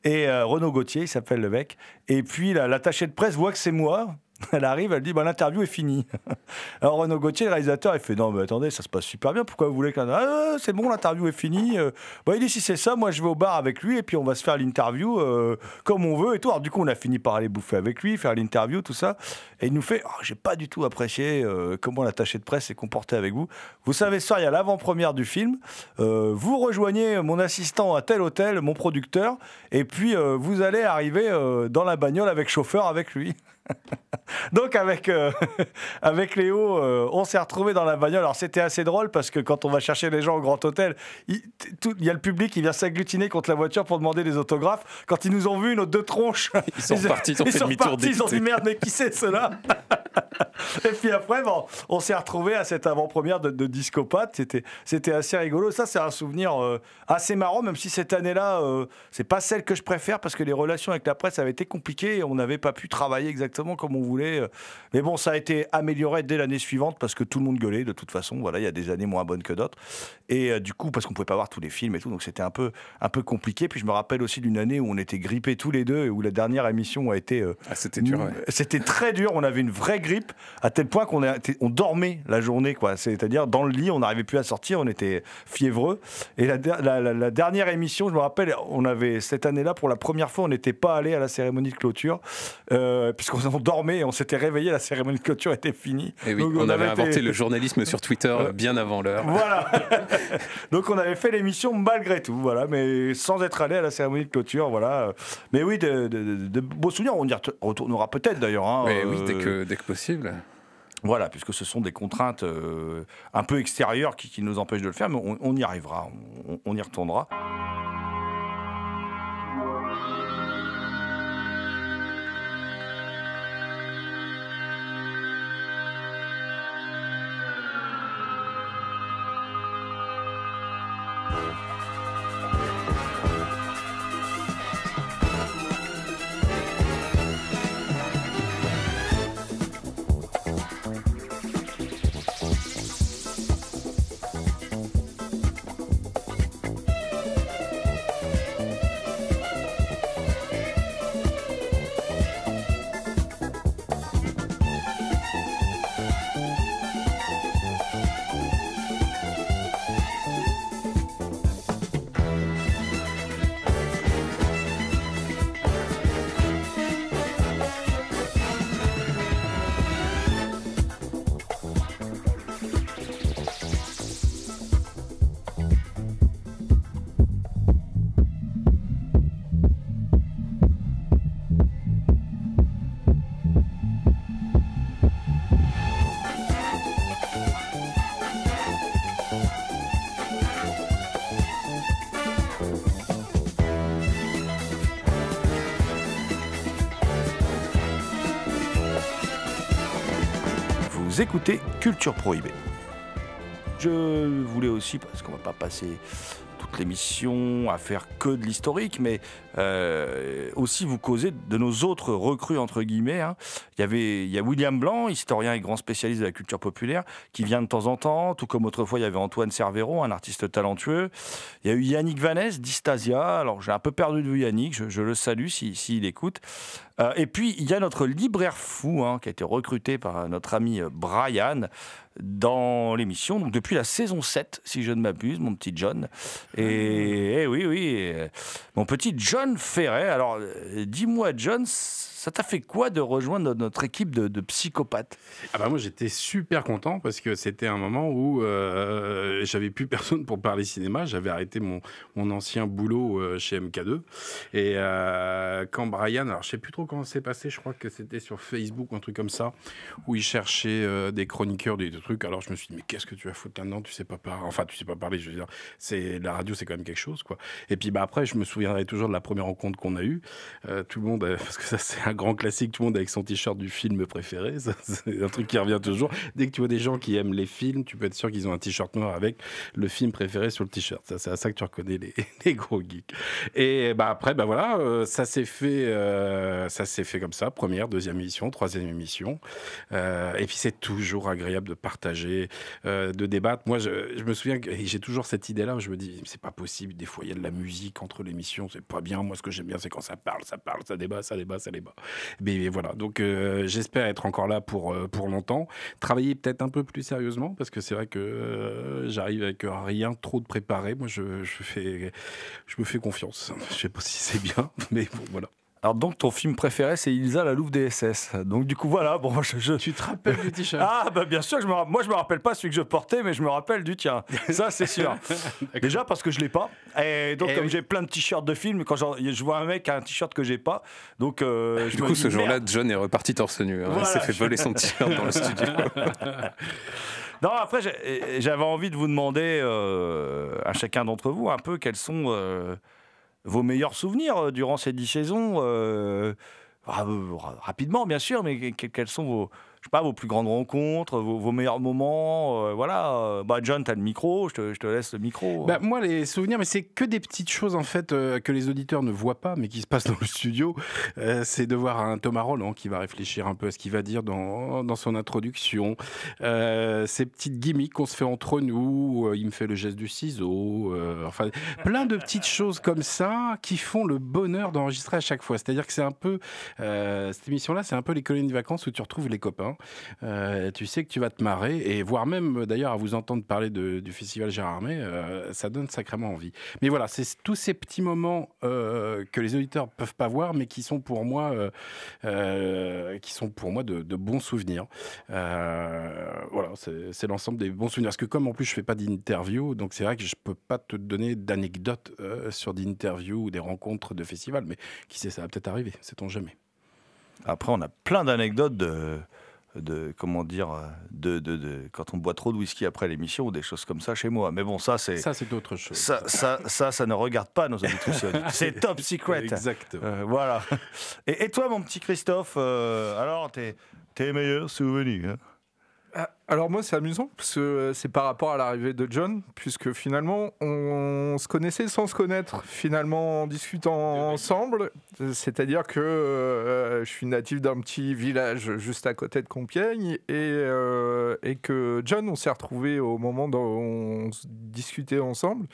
Et Renaud Gauthier, il s'appelle le mec. Et puis la- l'attaché de presse voit que c'est moi. Elle arrive, elle dit bah, l'interview est finie. Alors Renaud Gauthier, le réalisateur, il fait non mais attendez, ça se passe super bien. Pourquoi vous voulez que ah, c'est bon, l'interview est finie. Euh, bah, il dit si c'est ça, moi je vais au bar avec lui et puis on va se faire l'interview euh, comme on veut et tout. Alors du coup on a fini par aller bouffer avec lui, faire l'interview, tout ça. Et il nous fait, Oh, j'ai pas du tout apprécié euh, comment l'attaché de presse s'est comporté avec vous. Vous savez soir, il y a l'avant-première du film. Euh, vous rejoignez mon assistant à tel hôtel, mon producteur, et puis euh, vous allez arriver euh, dans la bagnole avec chauffeur avec lui. Donc avec, euh, avec Léo, euh, on s'est retrouvés dans la bagnole. Alors c'était assez drôle parce que quand on va chercher les gens au Grand Hôtel, il t- tout- il y a le public qui vient s'agglutiner contre la voiture pour demander des autographes. Quand ils nous ont vus, nos deux tronches, Ils sont repartis, ils ont fait repartis, ils ont dit merde, mais qui c'est cela Et puis après, bon, on s'est retrouvés à cette avant-première de, de Discopathe. C'était, c'était assez rigolo. Ça, c'est un souvenir euh, assez marrant, même si cette année-là, euh, c'est pas celle que je préfère parce que les relations avec la presse avaient été compliquées et on n'avait pas pu travailler exactement comme on voulait. euh. Mais bon, ça a été amélioré dès l'année suivante parce que tout le monde gueulait de toute façon. Voilà, il y a des années moins bonnes que d'autres. Et euh, du coup, parce qu'on pouvait pas voir tous les films et tout, donc c'était un peu, un peu compliqué. Puis je me rappelle aussi d'une année où on était grippés tous les deux et où la dernière émission a été. euh, Ah, c'était dur, ouais. c'était très dur. On avait une vraie grippe à tel point qu'on on dormait la journée, quoi. C'est-à-dire dans le lit, on n'arrivait plus à sortir, on était fiévreux. Et la, der- la- la- la dernière émission, je me rappelle, on avait cette année-là pour la première fois, on n'était pas allé à la cérémonie de clôture euh, puisqu'on on dormait on s'était réveillé. La cérémonie de clôture était finie. Et oui, Donc, on, avait inventé le journalisme sur Twitter euh, bien avant l'heure. voilà. Donc on avait fait l'émission malgré tout, voilà, mais sans être allé à la cérémonie de clôture, voilà. Mais oui, de, de- beaux souvenirs. On y ret- retournera peut-être d'ailleurs. hein, Mais oui, euh, dès que, dès que possible. Voilà, puisque ce sont des contraintes euh, un peu extérieures qui, qui nous empêchent de le faire, mais on, on y arrivera, on, on y retournera. Écoutez Culture Prohibée. Je voulais aussi, parce qu'on va pas passer toute l'émission à faire que de l'historique, mais euh, aussi vous causer de nos autres recrues, entre guillemets. hein. Il y avait, il y a William Blanc, historien et grand spécialiste de la culture populaire, qui vient de temps en temps, tout comme autrefois il y avait Antoine Cervero, un artiste talentueux. Il y a eu Yannick Vanès d'Istasia. Alors j'ai un peu perdu de vue Yannick, je, le salue s'il si, s'il écoute. Euh, et puis il y a notre libraire fou hein, qui a été recruté par notre ami euh, Brian dans l'émission, donc depuis la saison 7, si je ne m'abuse, mon petit John. Et eh oui, oui, euh, mon petit John Ferret. Alors, euh, dis-moi, John, ça t'a fait quoi de rejoindre notre- équipe de, de psychopathes? Ah bah moi j'étais super content parce que c'était un moment où euh, j'avais plus personne pour parler cinéma. J'avais arrêté mon, mon ancien boulot euh, chez MK2. Et euh, quand Brian, alors je sais plus trop comment c'est passé, je crois que c'était sur Facebook un truc comme ça, où il cherchait des chroniqueurs, des, trucs. Alors je me suis dit mais qu'est-ce que tu vas foutre là-dedans? Tu sais pas parler. Enfin tu sais pas parler, je veux dire. La radio, c'est quand même quelque chose quoi. Et puis bah après je me souviendrai toujours de la première rencontre qu'on a eue. Tout le monde, parce que ça c'est un grand classique, tout le monde avec son t-shirt du film préféré. C'est un truc qui revient toujours. Dès que tu vois des gens qui aiment les films, tu peux être sûr qu'ils ont un t-shirt noir avec le film préféré sur le t-shirt. Ça, c'est à ça que tu reconnais les, gros geeks. Et bah après, bah voilà, euh, ça s'est fait, euh, ça s'est fait comme ça. Première, deuxième émission, troisième émission. Euh, et puis c'est toujours agréable de partager, de débattre. Moi, je, me souviens que j'ai toujours cette idée-là où je me dis, c'est pas possible. Des fois, il y a de la musique entre l'émission, c'est pas bien. Moi, ce que j'aime bien, c'est quand ça parle, ça parle, ça débat, ça débat, ça débat. Mais voilà, donc euh, j'espère être encore là pour, euh, pour longtemps. Travailler peut-être un peu plus sérieusement, parce que c'est vrai que euh, j'arrive avec rien trop de préparé. Moi, je, je, fais, je me fais confiance. Je sais pas si c'est bien, mais bon, voilà. Alors donc ton film préféré c'est Ilsa la Louve des SS. Donc du coup voilà, bon je, je- Tu te rappelles du t-shirt Ah bah bien sûr que je me moi je me rappelle pas celui que je portais mais je me rappelle du tien. Ça c'est sûr. Déjà parce que je l'ai pas. Et donc Eh comme oui. j'ai plein de t-shirts de films quand je vois un mec qui a un t-shirt que j'ai pas, donc euh, je Du me coup, dis, ce jour-là. John est reparti torse nu. hein. Voilà. Il s'est fait voler son t-shirt dans le studio. Non, après, j'avais envie de vous demander euh, à chacun d'entre vous un peu quels sont euh, vos meilleurs souvenirs euh, durant ces dix saisons. euh, ra- ra- rapidement, bien sûr, mais que- quels sont vos, je sais pas, vos plus grandes rencontres, vos, vos meilleurs moments euh, Voilà. euh, bah, John, tu as le micro, je te, je te laisse le micro. Bah, moi, les souvenirs, mais c'est que des petites choses en fait euh, que les auditeurs ne voient pas, mais qui se passent dans le studio. Euh, c'est de voir un Thomas Roland qui va réfléchir un peu à ce qu'il va dire dans, dans son introduction. Euh, ces petites gimmicks qu'on se fait entre nous. euh, il me fait le geste du ciseau. euh, enfin, plein de petites choses comme ça qui font le bonheur d'enregistrer à chaque fois. C'est-à-dire que c'est un peu euh, cette émission-là, c'est un peu les colonies de vacances où tu retrouves les copains. Euh, tu sais que tu vas te marrer et voire même d'ailleurs à vous entendre parler du festival Gérard Armé, euh, ça donne sacrément envie. Mais voilà, c'est tous ces petits moments euh, que les auditeurs peuvent pas voir, mais qui sont pour moi, euh, qui sont pour moi de, bons souvenirs. Voilà, c'est l'ensemble des bons souvenirs. Parce que comme en plus je fais pas d'interview, donc c'est vrai que je peux pas te donner d'anecdotes sur des interviews ou des rencontres de festivals, mais qui sait, ça va peut-être arriver, sait-on jamais. Après, on a plein d'anecdotes de, de comment dire, euh, de, de, de- quand on boit trop de whisky après l'émission ou des choses comme ça chez moi. Mais bon, ça c'est Ça, c'est autre chose. ça, ça, ça, ça ne regarde pas nos auditrices. C'est top secret. Exactement. Euh, voilà. Et, et toi, mon petit Christophe, euh, alors, tes, tes meilleurs souvenirs hein? Ah, Alors moi c'est amusant parce que euh, c'est par rapport à l'arrivée de John puisque finalement on se connaissait sans se connaître finalement en discutant ensemble. C'est-à-dire que euh, je suis natif d'un petit village juste à côté de Compiègne et, euh, et que John on s'est retrouvé au moment où on discutait ensemble.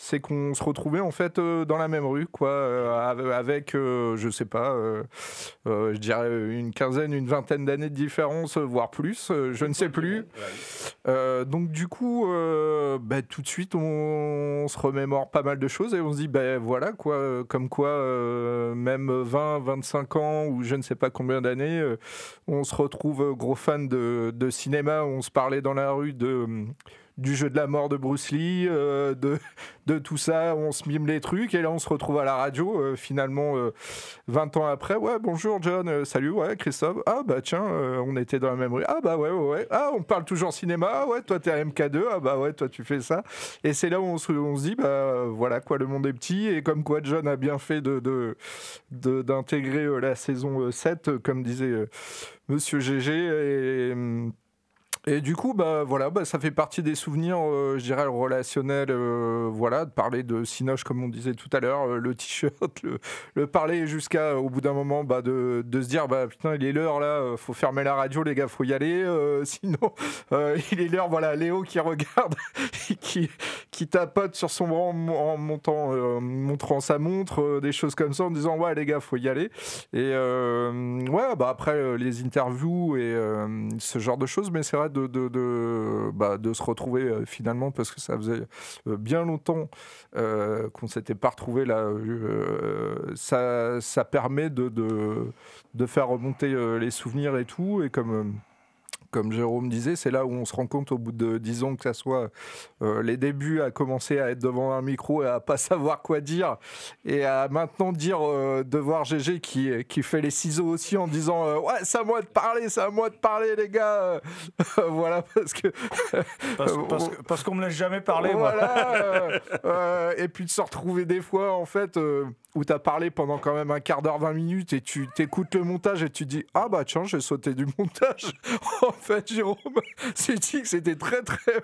C'est qu'on se retrouvait en fait euh, dans la même rue quoi euh, ave- avec euh, je sais pas je dirais une quinzaine une vingtaine d'années de différence voire plus je ne sais plus euh, donc du coup, euh, bah, tout de suite, on, on se remémore pas mal de choses et on se dit, ben voilà quoi, euh, comme quoi, euh, même 20, 25 ans ou je ne sais pas combien d'années, on se retrouve gros fan de, de cinéma. On se parlait dans la rue de du jeu de la mort de Bruce Lee, euh, de, de tout ça, on se mime les trucs, et là on se retrouve à la radio, euh, finalement, euh, 20 ans après, ouais, bonjour John, euh, salut, ouais, Christophe, ah bah tiens, on était dans la même rue, ah bah ouais, ouais, ouais, ah on parle toujours cinéma, ah ouais, toi t'es à MK2, ah bah ouais, toi tu fais ça, et c'est là où on se, dit, bah voilà quoi, le monde est petit, et comme quoi John a bien fait de, de, de- d'intégrer euh, la saison euh, 7, euh, comme disait Monsieur GG, et... Et du coup, bah voilà, bah, ça fait partie des souvenirs, euh, je dirais, relationnels, euh, voilà, de parler de Cinoche comme on disait tout à l'heure, euh, le t-shirt, le, le parler jusqu'à, au bout d'un moment, bah, de, de se dire, bah putain, il est l'heure là, euh, faut fermer la radio, les gars, faut y aller, sinon, il est l'heure, voilà, Léo qui regarde, qui, qui tapote sur son bras en, montant, montrant sa montre, des choses comme ça, en disant, ouais, les gars, faut y aller. Et euh, ouais, bah après les interviews et ce genre de choses, mais c'est vrai de, bah, de se retrouver euh, finalement parce que ça faisait euh, bien longtemps euh, qu'on s'était pas retrouvé là. ça, permet de, faire remonter les souvenirs et tout. Et comme. Comme Jérôme disait, c'est là où on se rend compte au bout de 10 ans que ça soit euh, les débuts à commencer à être devant un micro et à pas savoir quoi dire et à maintenant dire euh, de voir GG qui, qui fait les ciseaux aussi en disant euh, ouais c'est à moi de parler, c'est à moi de parler les gars voilà parce que Parce, parce qu'on me laisse jamais parler, voilà, et puis de se retrouver des fois en fait où tu as parlé pendant quand même un quart d'heure, 20 minutes et tu t'écoutes le montage et tu dis ah bah tiens j'ai sauté du montage. En fait Jérôme s'est dit que c'était très très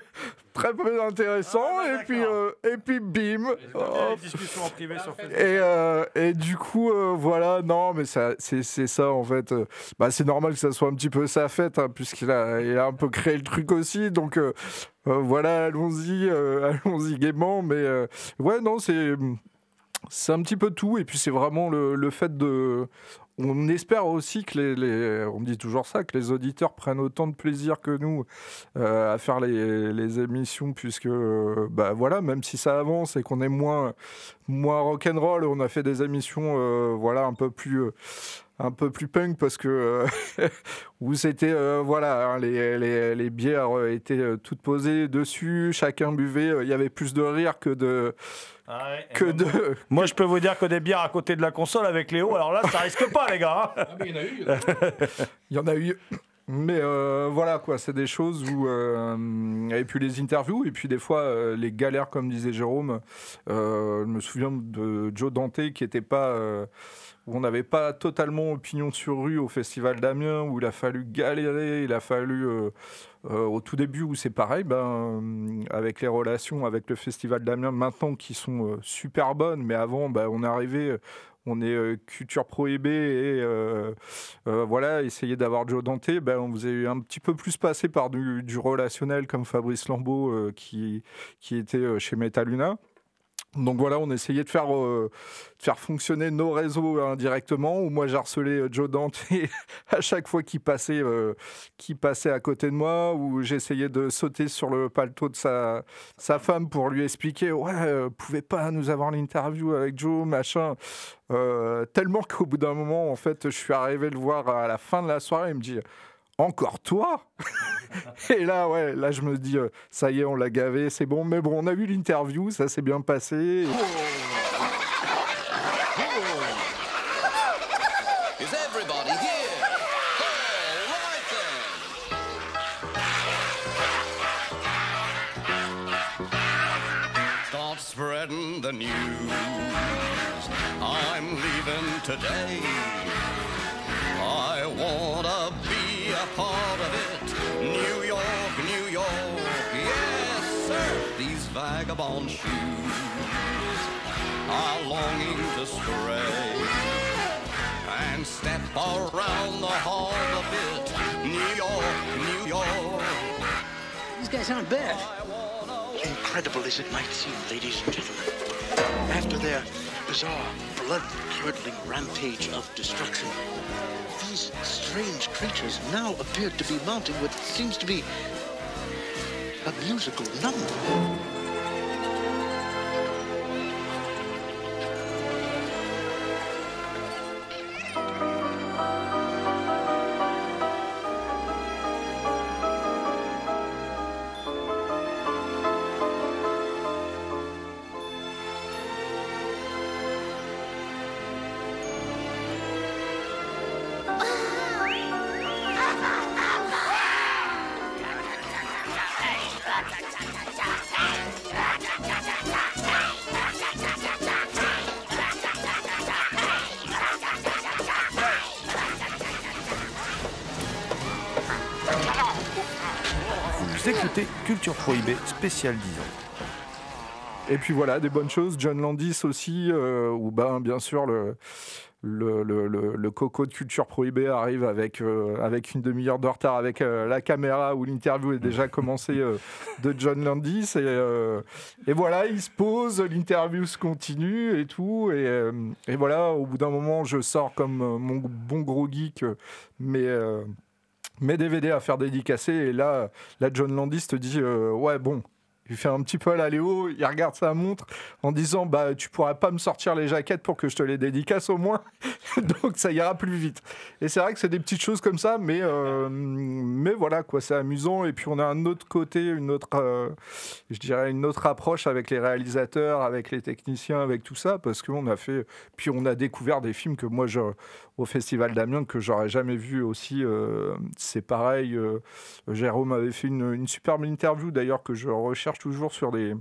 très peu intéressant Ah, bah, et puis euh, et puis bim. hop. discussions en privé sur. Et, euh, et du coup, euh, voilà, non, mais ça, c'est, ça en fait. Bah, c'est normal que ça soit un petit peu sa fête, hein, puisqu'il a, il a un peu créé le truc aussi. Donc voilà, allons-y, allons-y gaiement. Mais ouais, non, c'est, c'est un petit peu tout. Et puis c'est vraiment le, le fait de. On espère aussi que les, on dit toujours ça, que les auditeurs prennent autant de plaisir que nous euh, à faire les, émissions, puisque euh, bah voilà, même si ça avance et qu'on est moins rock'n'roll, on a fait des émissions euh, voilà un peu plus un peu plus punk parce que euh, où c'était euh, voilà hein, les, les, les bières euh, étaient toutes posées dessus, chacun buvait, euh, il y avait plus de rire que de Ah ouais, que de Moi, je peux vous dire que des bières à côté de la console avec Léo, alors là, ça risque pas, les gars. hein. Il y en a eu. Mais euh, voilà quoi, c'est des choses où euh, et puis les interviews et puis des fois euh, les galères comme disait Jérôme. Euh, je me souviens de Joe Dante qui était pas euh, où on n'avait pas totalement opinion sur rue au festival d'Amiens où il a fallu galérer, il a fallu euh, euh, au tout début où c'est pareil, ben avec les relations avec le festival d'Amiens maintenant qui sont euh, super bonnes, mais avant ben, on euh, on est culture prohibée et voilà, essayer d'avoir Joe Dante, ben, on a un petit peu plus passé par du, relationnel comme Fabrice Lambeau qui, qui était chez Metaluna. Donc voilà, on essayait de faire, euh, fonctionner nos réseaux indirectement, où moi j'ai harcelé euh, Joe Dante à chaque fois qu'il passait, euh, passait à côté de moi, où j'essayais de sauter sur le paletot de sa, femme pour lui expliquer Ouais, euh, pouvez pas nous avoir l'interview avec Joe, machin. Euh, tellement qu'au bout d'un moment, en fait, je suis arrivé le voir à la fin de la soirée, il me dit encore toi Et là, ouais, là, je me dis, euh, ça y est, on l'a gavé, c'est bon. Mais bon, on a eu l'interview, ça s'est bien passé. Start spreading the news. I'm leaving today. I a part of it. New York, New York, yes sir. These vagabond shoes are longing to stray and step around the hall a bit. New York, New York. These guys aren't bad. Incredible as it might seem, ladies and gentlemen, after their bizarre, blood-curdling rampage of destruction, these strange creatures now appeared to be mounting what seems to be a musical number. Spécial 10 ans. Et puis voilà, des bonnes choses. John Landis aussi, euh, où ben, bien sûr le, le, le- le- coco de culture prohibée arrive avec, euh, avec une demi-heure de retard avec euh, la caméra où l'interview est déjà commencée euh, de John Landis. Et, et voilà, il se pose, l'interview se continue et tout. Et, et voilà, au bout d'un moment, je sors comme mon bon gros geek, euh, mes, DVD à faire dédicacer. Et là, là John Landis te dit euh, Ouais, bon. Il fait un petit peu à la il regarde sa montre en disant bah tu pourras pas me sortir les jaquettes pour que je te les dédicace au moins, donc ça ira plus vite. Et c'est vrai que c'est des petites choses comme ça, mais euh, mais voilà quoi, c'est amusant. Et puis on a un autre côté, une autre, euh, je dirais une autre approche avec les réalisateurs, avec les techniciens, avec tout ça, parce qu'on a fait, puis on a découvert des films que moi je, au Festival d'Amiens que j'aurais jamais vu aussi. euh, c'est pareil. euh, Jérôme avait fait une, une superbe interview d'ailleurs que je recherche toujours sur des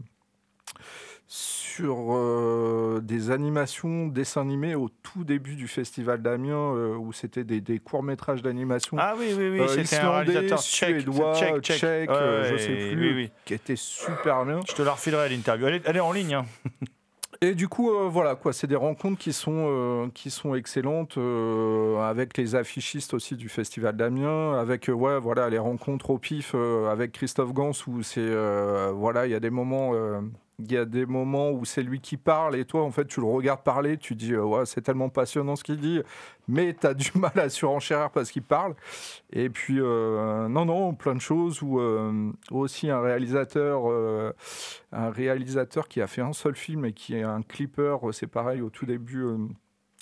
sur euh, des animations, dessins animés au tout début du Festival d'Amiens, euh, où c'était des, des courts-métrages d'animation. Ah oui, oui, oui, euh, c'était un réalisateur suédois, tchèque, tchèque. tchèque, Ouais, je sais plus, oui, oui. qui était super bien. Je te la refilerai à l'interview. Elle est, elle est en ligne. hein. Et du coup, euh, voilà, quoi, c'est des rencontres qui sont, euh, qui sont excellentes euh, avec les affichistes aussi du Festival d'Amiens, avec ouais, voilà, les rencontres au pif avec Christophe Gans où c'est voilà, il y a des moments. Il y a des moments où c'est lui qui parle et toi, en fait, tu le regardes parler, tu dis, euh, c'est tellement passionnant ce qu'il dit, mais tu as du mal à surenchérir parce qu'il parle. Et puis, euh, non, non, plein de choses où euh, aussi un réalisateur, euh, un réalisateur qui a fait un seul film et qui est un clipper, euh, c'est pareil au tout début.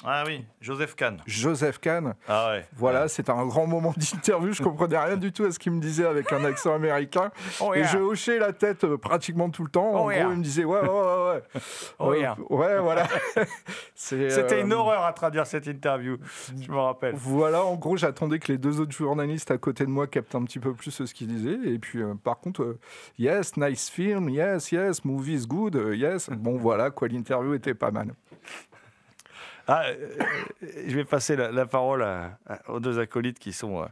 Euh, Ah oui, Joseph Kahn. Joseph Kahn. Ah ouais. Voilà, c'était un grand moment d'interview. Je comprenais rien du tout à ce qu'il me disait avec un accent américain. Oh, Et je hochais la tête euh, pratiquement tout le temps. en Oh, yeah. gros, il me disait ouais, ouais, ouais. ouais. Oh, Euh, yeah. ouais, voilà. C'est, C'était euh, une horreur à traduire cette interview. Je me rappelle. Voilà, en gros, j'attendais que les deux autres journalistes à côté de moi captent un petit peu plus ce qu'ils disaient. Et puis, euh, par contre, euh, yes, nice film, yes, yes, movie is good, euh, yes. Bon, voilà, quoi, l'interview était pas mal. Ah, euh, je vais passer la, parole aux deux acolytes qui sont, euh,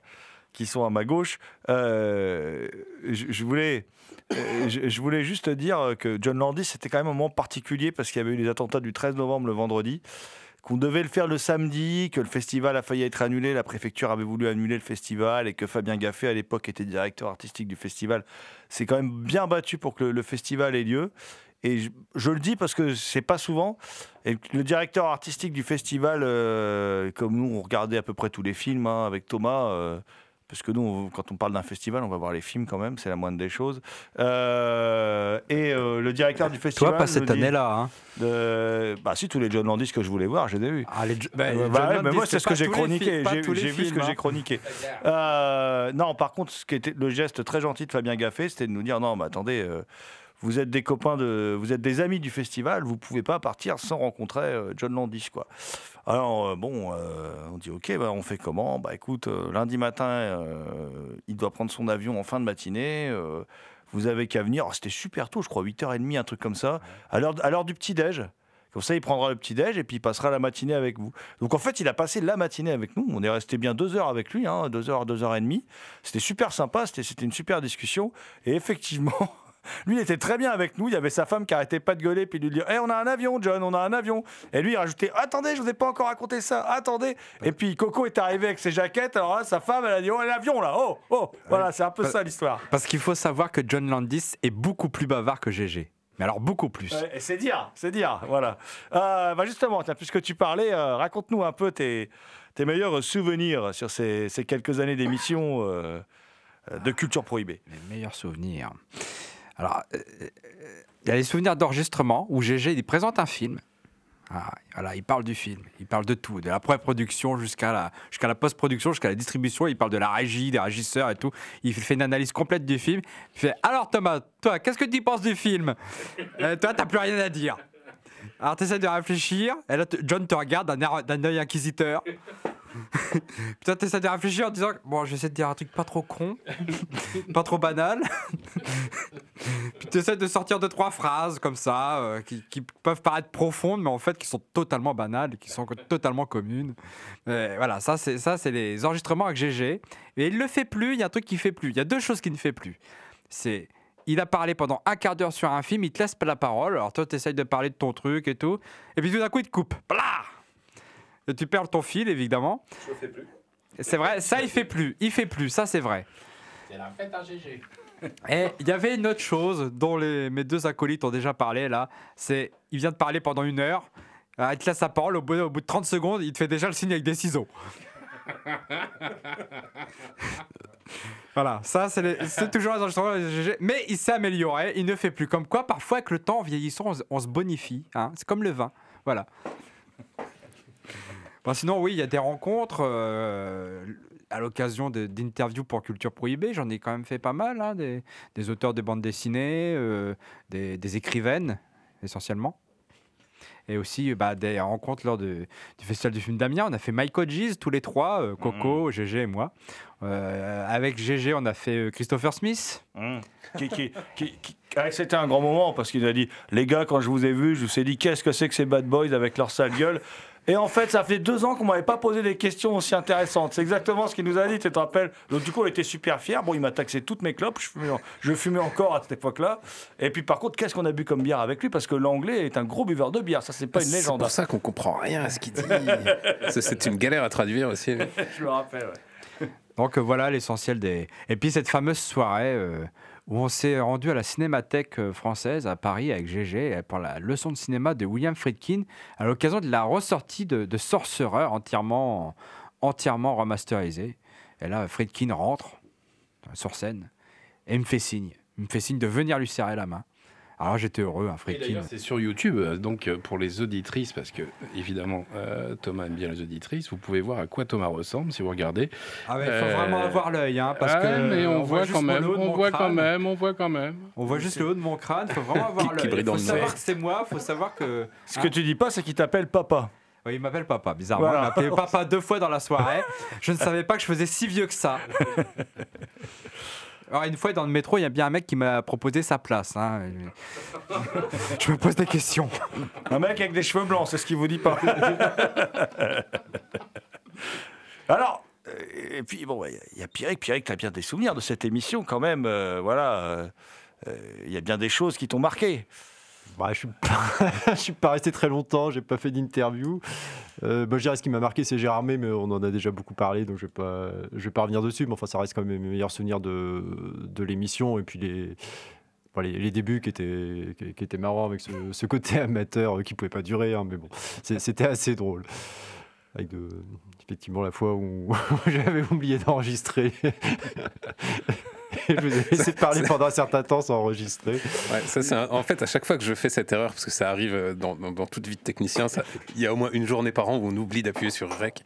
qui sont à ma gauche. Euh, je, voulais, je, voulais juste dire que John Landis, c'était quand même un moment particulier parce qu'il y avait eu les attentats du 13 novembre le vendredi, qu'on devait le faire le samedi, que le festival a failli être annulé, la préfecture avait voulu annuler le festival et que Fabien Gaffé, à l'époque, était directeur artistique du festival. C'est quand même bien battu pour que le festival ait lieu. Et je, je le dis parce que c'est pas souvent. Et le directeur artistique du festival, euh, comme nous, on regardait à peu près tous les films hein, avec Thomas. euh, parce que nous, on- quand on parle d'un festival, on va voir les films quand même, c'est la moindre des choses. Euh, et le directeur du festival. Toi, pas cette année-là. Hein. Bah si, tous les John Landis que je voulais voir, je les ai vus. Ah, les bah, John bah ouais, mais moi, c'est ce que j'ai les chroniqué. J'ai les j'ai vu ce que j'ai hein. chroniqué. Non, par contre, ce qui était le geste très gentil de Fabien Gaffé, c'était de nous dire non, mais attendez. Vous êtes des copains de, vous êtes des amis du festival, vous pouvez pas partir sans rencontrer euh, John Landis, quoi. Alors euh, bon, euh, on dit ok, bah, on fait comment? Bah écoute, euh, lundi matin, euh, il doit prendre son avion en fin de matinée. vous avez qu'à venir. Oh, C'était super tôt, je crois, 8h30, un truc comme ça, à l'heure du petit déj. Comme ça, il prendra le petit déj et puis il passera la matinée avec vous. Donc en fait, il a passé la matinée avec nous. On est resté bien deux heures avec lui, hein, deux heures, deux heures et demie. C'était super sympa. C'était une super discussion. Et effectivement. Lui, il était très bien avec nous. Il y avait sa femme qui arrêtait pas de gueuler puis lui dire Eh, on a un avion, John, on a un avion. Et lui, il rajoutait Attendez, je vous ai pas encore raconté ça, attendez. Et puis Coco est arrivé avec ses jaquettes. Alors là, sa femme, elle a dit Oh, l'avion là, oh, oh. Voilà, c'est un peu ça l'histoire. Parce qu'il faut savoir que John Landis est beaucoup plus bavard que GG. Mais alors beaucoup plus. Ouais, c'est dire, c'est dire, voilà. Euh, bah justement, puisque tu parlais, euh, raconte-nous un peu tes, tes meilleurs souvenirs sur ces, ces quelques années d'émission euh, de culture prohibée. Les meilleurs souvenirs. Alors, euh, euh, il y a les souvenirs d'enregistrement où GG il présente un film. Ah, voilà, il parle du film, il parle de tout, de la pré-production jusqu'à la, jusqu'à la post-production, jusqu'à la distribution. Il parle de la régie, des régisseurs et tout. Il fait une analyse complète du film. Il fait Alors Thomas, toi, qu'est-ce que tu penses du film? Euh, Toi, t'as plus rien à dire. Alors tu essaies de réfléchir. Et là, John te regarde d'un œil inquisiteur. Putain, tu essaies de réfléchir en disant Bon, je vais essayer de dire un truc pas trop con, pas trop banal. Puis tu essaies de sortir deux, trois phrases comme ça, euh, qui, qui peuvent paraître profondes, mais en fait qui sont totalement banales et qui sont totalement communes. Euh, voilà, ça c'est, ça, c'est les enregistrements avec GG. Et il le fait plus, il y a un truc qui fait plus. Il y a deux choses qu'il ne fait plus. C'est. Il a parlé pendant un quart d'heure sur un film, il te laisse pas la parole. Alors toi, tu essayes de parler de ton truc et tout. Et puis tout d'un coup, il te coupe. Blah et tu perds ton fil, évidemment. Je fais plus. C'est vrai, ça, il fait plus. Il fait plus, ça, c'est vrai. C'est la fête à GG. Et il y avait une autre chose dont les, mes deux acolytes ont déjà parlé là. C'est, il vient de parler pendant une heure. euh, Il te laisse la parole. Au bout, au bout de 30 secondes, il te fait déjà le signe avec des ciseaux. Voilà, ça c'est les- c'est toujours les enregistrements de GG. Mais il s'est amélioré, il ne fait plus. Comme quoi, parfois avec le temps, en vieillissant, on, se- on se bonifie. hein. C'est comme le vin. Voilà. Sinon, oui, il y a des rencontres euh, à l'occasion d'interviews pour Culture Prohibée. J'en ai quand même fait pas mal. hein, des, des auteurs de bandes dessinées, euh, des, des écrivaines, essentiellement. Et aussi bah, des rencontres lors de- du Festival du film d'Amiens. On a fait Mike Hodges, tous les trois, euh, Coco, GG et moi. Avec GG, on a fait Christopher Smith. Mmh. Qui- qui- qui- qui- ah, C'était un grand moment parce qu'il nous a dit Les gars, quand je vous ai vus, je vous ai dit Qu'est-ce que c'est que ces bad boys avec leur sale gueule? Et en fait, ça fait deux ans qu'on m'avait pas posé des questions aussi intéressantes. C'est exactement ce qu'il nous a dit, tu te rappelles Donc, du coup, on était super fiers. Bon, il m'a taxé toutes mes clopes. Je fumais, en- je fumais encore à cette époque-là. Et puis, par contre, qu'est-ce qu'on a bu comme bière avec lui? Parce que l'anglais est un gros buveur de bière. Ça, c'est pas une C'est légende. hein. pour ça qu'on comprend rien à ce qu'il dit. C'est- C'est une galère à traduire aussi. je me rappelle, ouais. Donc euh, voilà l'essentiel des. Et puis cette fameuse soirée euh, où on s'est rendu à la Cinémathèque euh, française à Paris avec GG pour la leçon de cinéma de William Friedkin à l'occasion de la ressortie de, Sorcerer entièrement, entièrement remasterisée. Et là, Friedkin rentre sur scène et me fait signe. Il me fait signe de venir lui serrer la main. Alors j'étais heureux, hein, Friedkin. d'ailleurs, c'est sur YouTube, euh, donc euh, pour les auditrices, parce que évidemment euh, Thomas aime bien les auditrices, vous pouvez voir à quoi Thomas ressemble si vous regardez. Ah ouais, il faut Euh, vraiment avoir l'œil, hein, parce ah, que mais on, voit quand même, on voit quand même, on voit quand même. On voit juste le haut de mon crâne, faut vraiment avoir l'œil. dans faut savoir que c'est moi, faut savoir que. Ce que tu dis pas, c'est qu'il t'appelle papa. Oui, il m'appelle papa, bizarrement. Voilà. Il m'a appelé papa deux fois dans la soirée. Je ne savais pas que je faisais si vieux que ça. Alors, une fois dans le métro, il y a bien un mec qui m'a proposé sa place. hein. Je me pose des questions. Un mec avec des cheveux blancs, c'est ce qu'il vous dit pas. Alors, euh, et puis bon, il y a Pierrick. Pierrick, tu as bien des souvenirs de cette émission quand même. euh, voilà, euh, euh, il y a bien des choses qui t'ont marqué. Bah, je je suis pas resté très longtemps, j'ai pas fait d'interview. Euh, bah, je dirais ce qui m'a marqué, c'est Gérard May, mais on en a déjà beaucoup parlé, donc je je vais pas revenir dessus. Mais enfin, ça reste quand même mes meilleurs souvenirs de, l'émission et puis les, débuts qui étaient, marrants avec ce, côté amateur qui pouvait pas durer, hein, mais bon, c'était assez drôle. Avec effectivement la fois où j'avais oublié d'enregistrer. Je vous ai laissé parler pendant un certain temps sans enregistrer. Ouais, ça, c'est un- En fait, à chaque fois que je fais cette erreur, parce que ça arrive euh, dans, dans- dans toute vie de technicien, ça- il y a au moins une journée par an où on oublie d'appuyer sur REC.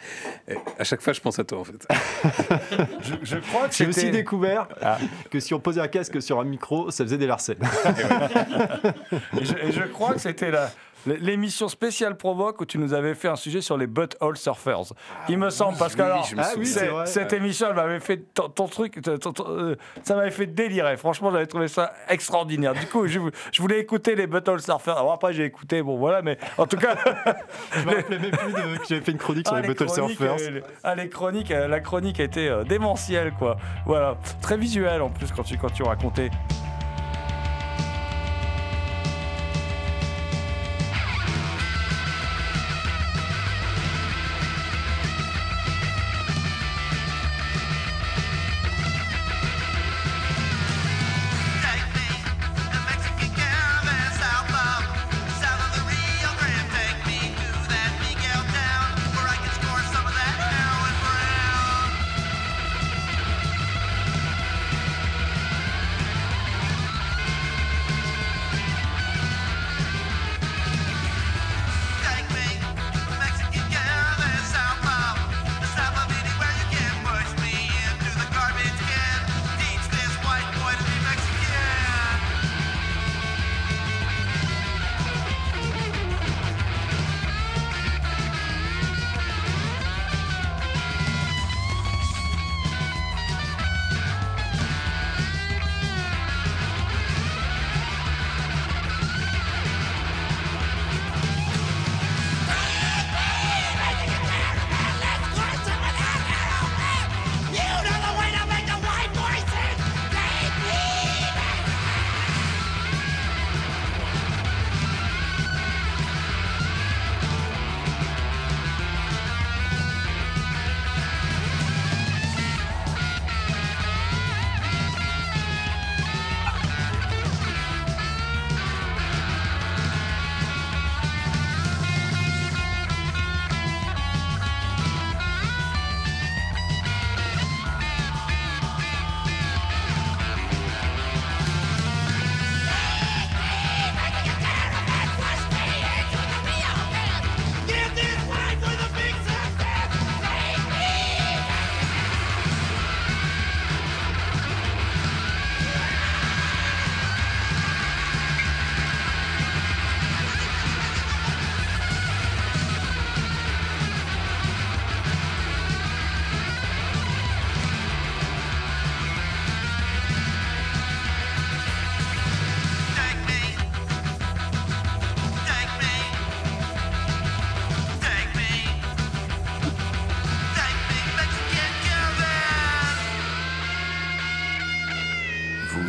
Et à chaque fois, je pense à toi, en fait. Je, je crois que J'ai aussi découvert que si on posait un casque sur un micro, ça faisait des larcènes. Et je, et je crois que c'était la- l'émission spéciale Provoque où tu nous avais fait un sujet sur les butthole surfers. Il me semble, parce que oui, alors, Ah oui, vrai. cette émission, elle m'avait fait ton, ton truc, ton- ton- ton- euh, ça m'avait fait délirer. Franchement, j'avais trouvé ça extraordinaire. Du coup, je, je voulais écouter les butthole surfers. Alors après, j'ai écouté, bon voilà, mais en tout cas. Je me rappelais même plus de- que j'avais fait une chronique sur Ah, les les butthole surfers. euh, les- ah, les chroniques, euh, la chronique était euh, démentielle, quoi. Voilà, très visuel en plus quand tu, quand tu racontais.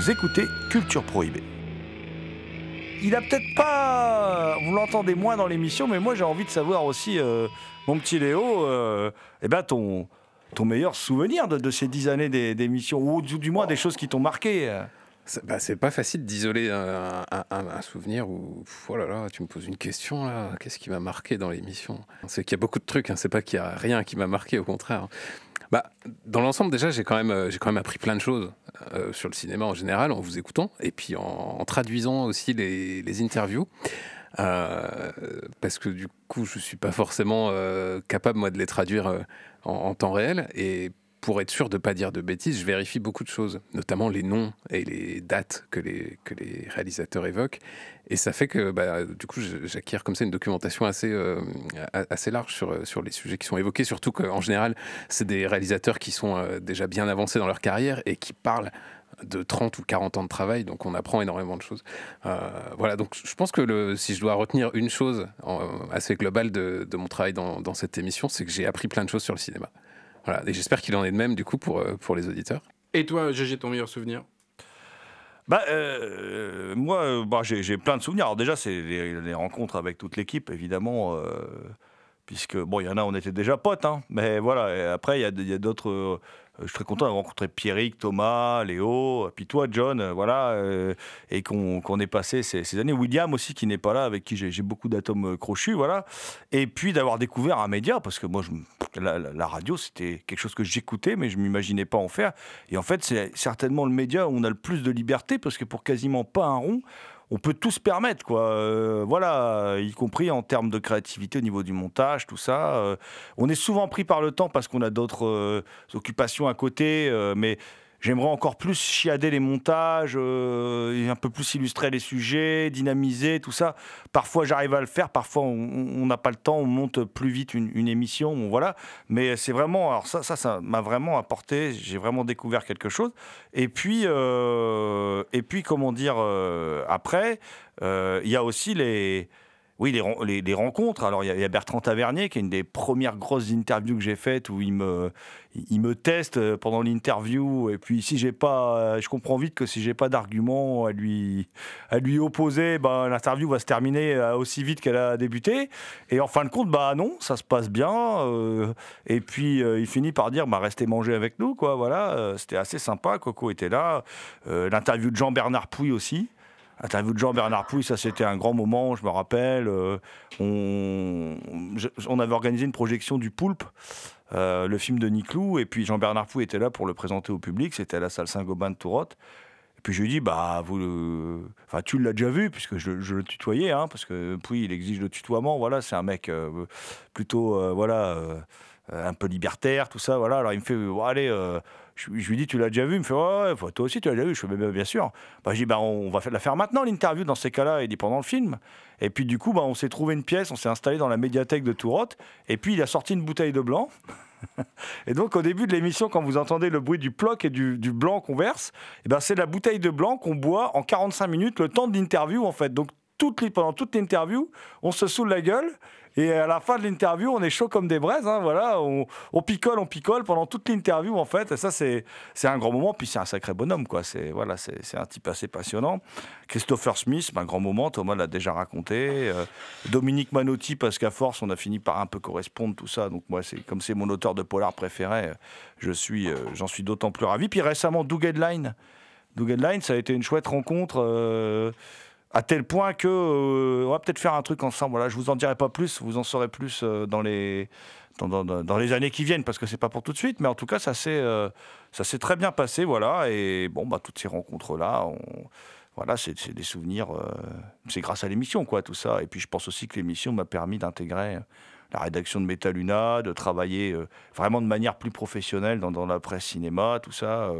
Vous écoutez Culture Prohibée. Il a peut-être pas. Vous l'entendez moins dans l'émission, mais moi j'ai envie de savoir aussi, euh, mon petit Léo, euh, eh ben ton, ton meilleur souvenir de, ces dix années d'é- d'émission, ou du, moins des choses qui t'ont marqué. euh. C'est bah, pas facile d'isoler un, souvenir où, oh là, tu me poses une question là, qu'est-ce qui m'a marqué dans l'émission? C'est qu'il y a beaucoup de trucs, hein, c'est pas qu'il y a rien qui m'a marqué, au contraire. Bah, dans l'ensemble, déjà, j'ai quand, même, euh, j'ai quand même appris plein de choses euh, sur le cinéma en général, en vous écoutant, et puis en, traduisant aussi les, interviews. Euh, parce que du coup, je suis pas forcément capable, moi, de les traduire en, en temps réel. Et pour être sûr de ne pas dire de bêtises, je vérifie beaucoup de choses, notamment les noms et les dates que les, que les réalisateurs évoquent. Et ça fait que, bah, du coup, j'acquiers comme ça une documentation assez, euh, assez large sur, sur les sujets qui sont évoqués, surtout qu'en général, c'est des réalisateurs qui sont euh, déjà bien avancés dans leur carrière et qui parlent de 30 ou 40 ans de travail, donc on apprend énormément de choses. Euh, voilà, donc je pense que si je dois retenir une chose assez globale de, de mon travail dans, dans cette émission, c'est que j'ai appris plein de choses sur le cinéma. Voilà, et j'espère qu'il en est de même du coup pour, euh, pour les auditeurs. Et toi, GG, ton meilleur souvenir? Bah, euh, moi, euh, bah, j'ai j'ai plein de souvenirs. Alors déjà, c'est les, les rencontres avec toute l'équipe, évidemment, euh, puisque bon, il y en a, on était déjà potes, hein, mais voilà. Et après, il y a, il y a d'autres. euh, je suis très content d'avoir rencontré Pierrick, Thomas, Léo, puis toi, John, euh, voilà, euh, et qu'on ait passé ces, années. William aussi, qui n'est pas là, avec qui j'ai beaucoup d'atomes euh, crochus, voilà. Et puis d'avoir découvert un média, parce que moi, la- la radio, c'était quelque chose que j'écoutais, mais je m'imaginais pas en faire. Et en fait, c'est certainement le média où on a le plus de liberté, parce que pour quasiment pas un rond, on peut tout se permettre, quoi. Euh, voilà, y compris en termes de créativité au niveau du montage, tout ça. Euh, on est souvent pris par le temps parce qu'on a d'autres euh, occupations à côté, mais j'aimerais encore plus chiader les montages, euh, un peu plus illustrer les sujets, dynamiser, tout ça. Parfois, j'arrive à le faire, parfois, on n'a pas le temps, on monte plus vite une, émission, voilà. Mais c'est vraiment, alors ça, ça, ça m'a vraiment apporté, j'ai vraiment découvert quelque chose. Et puis, euh, et puis comment dire, euh, après, il y a aussi les, oui, les, ren- les, les rencontres. Alors, il y, a- Bertrand Tavernier, qui est une des premières grosses interviews que j'ai faites, où il me, teste euh, pendant l'interview. Et puis, si j'ai pas, euh, je comprends vite que si j'ai pas d'argument à lui, opposer, ben, l'interview va se terminer euh, aussi vite qu'elle a débuté. Et en fin de compte, bah non, ça se passe bien. et puis, il finit par dire, bah, restez manger avec nous, quoi. Voilà, c'était assez sympa. Coco était là. L'interview de Jean-Bernard Pouy aussi. Interview de Jean-Bernard Pouy, ça c'était un grand moment, je me rappelle. Euh, on, avait organisé une projection du Poulpe, euh, le film de Niclou, et puis Jean-Bernard Pouy était là pour le présenter au public, c'était à la salle Saint-Gobain de Tourotte. Et puis je lui dit, bah, vous tu l'as déjà vu, puisque je, le tutoyais, hein, parce que Pouy, il exige le tutoiement, voilà, c'est un mec euh, plutôt, voilà, un peu libertaire, tout ça, voilà. Alors il me fait, allez, je, lui dis, tu l'as déjà vu? Il me fait, ouais, ouais, toi aussi tu l'as déjà vu. Je fais, bien, bien sûr. Bah, je dis, bah, on va la faire maintenant, l'interview, dans ces cas-là. Il dit, pendant le film. Et puis, du coup, bah, on s'est trouvé une pièce, on s'est installé dans la médiathèque de Tourotte. Et puis, il a sorti une bouteille de blanc. Et donc, au début de l'émission, quand vous entendez le bruit du ploc et du, blanc qu'on verse, eh ben, c'est la bouteille de blanc qu'on boit en 45 minutes, le temps de l'interview, en fait. Donc, pendant toute l'interview, on se saoule la gueule. Et à la fin de l'interview, on est chaud comme des braises. hein, voilà, on, picole, on picole pendant toute l'interview, en fait. Et ça, c'est un grand moment. Puis c'est un sacré bonhomme, quoi. C'est voilà, c'est un type assez passionnant. Christopher Smith, un grand moment. Thomas l'a déjà raconté. Euh, Dominique Manotti, parce qu'à force, on a fini par un peu correspondre, tout ça. Donc moi, c'est comme c'est mon auteur de polar préféré, euh, je suis, euh, j'en suis d'autant plus ravi. Puis récemment, Doug Headline. Doug ça a été une chouette rencontre. À tel point que euh, on va peut-être faire un truc ensemble. Voilà, je vous en dirai pas plus, vous en saurez plus euh, dans les dans, les années qui viennent parce que c'est pas pour tout de suite, mais en tout cas ça s'est euh, ça s'est très bien passé, voilà. Et bon bah toutes ces rencontres là, voilà, c'est des souvenirs. euh, c'est grâce à l'émission quoi, tout ça. Et puis je pense aussi que l'émission m'a permis d'intégrer la rédaction de Metaluna, de travailler vraiment de manière plus professionnelle dans la presse cinéma, tout ça.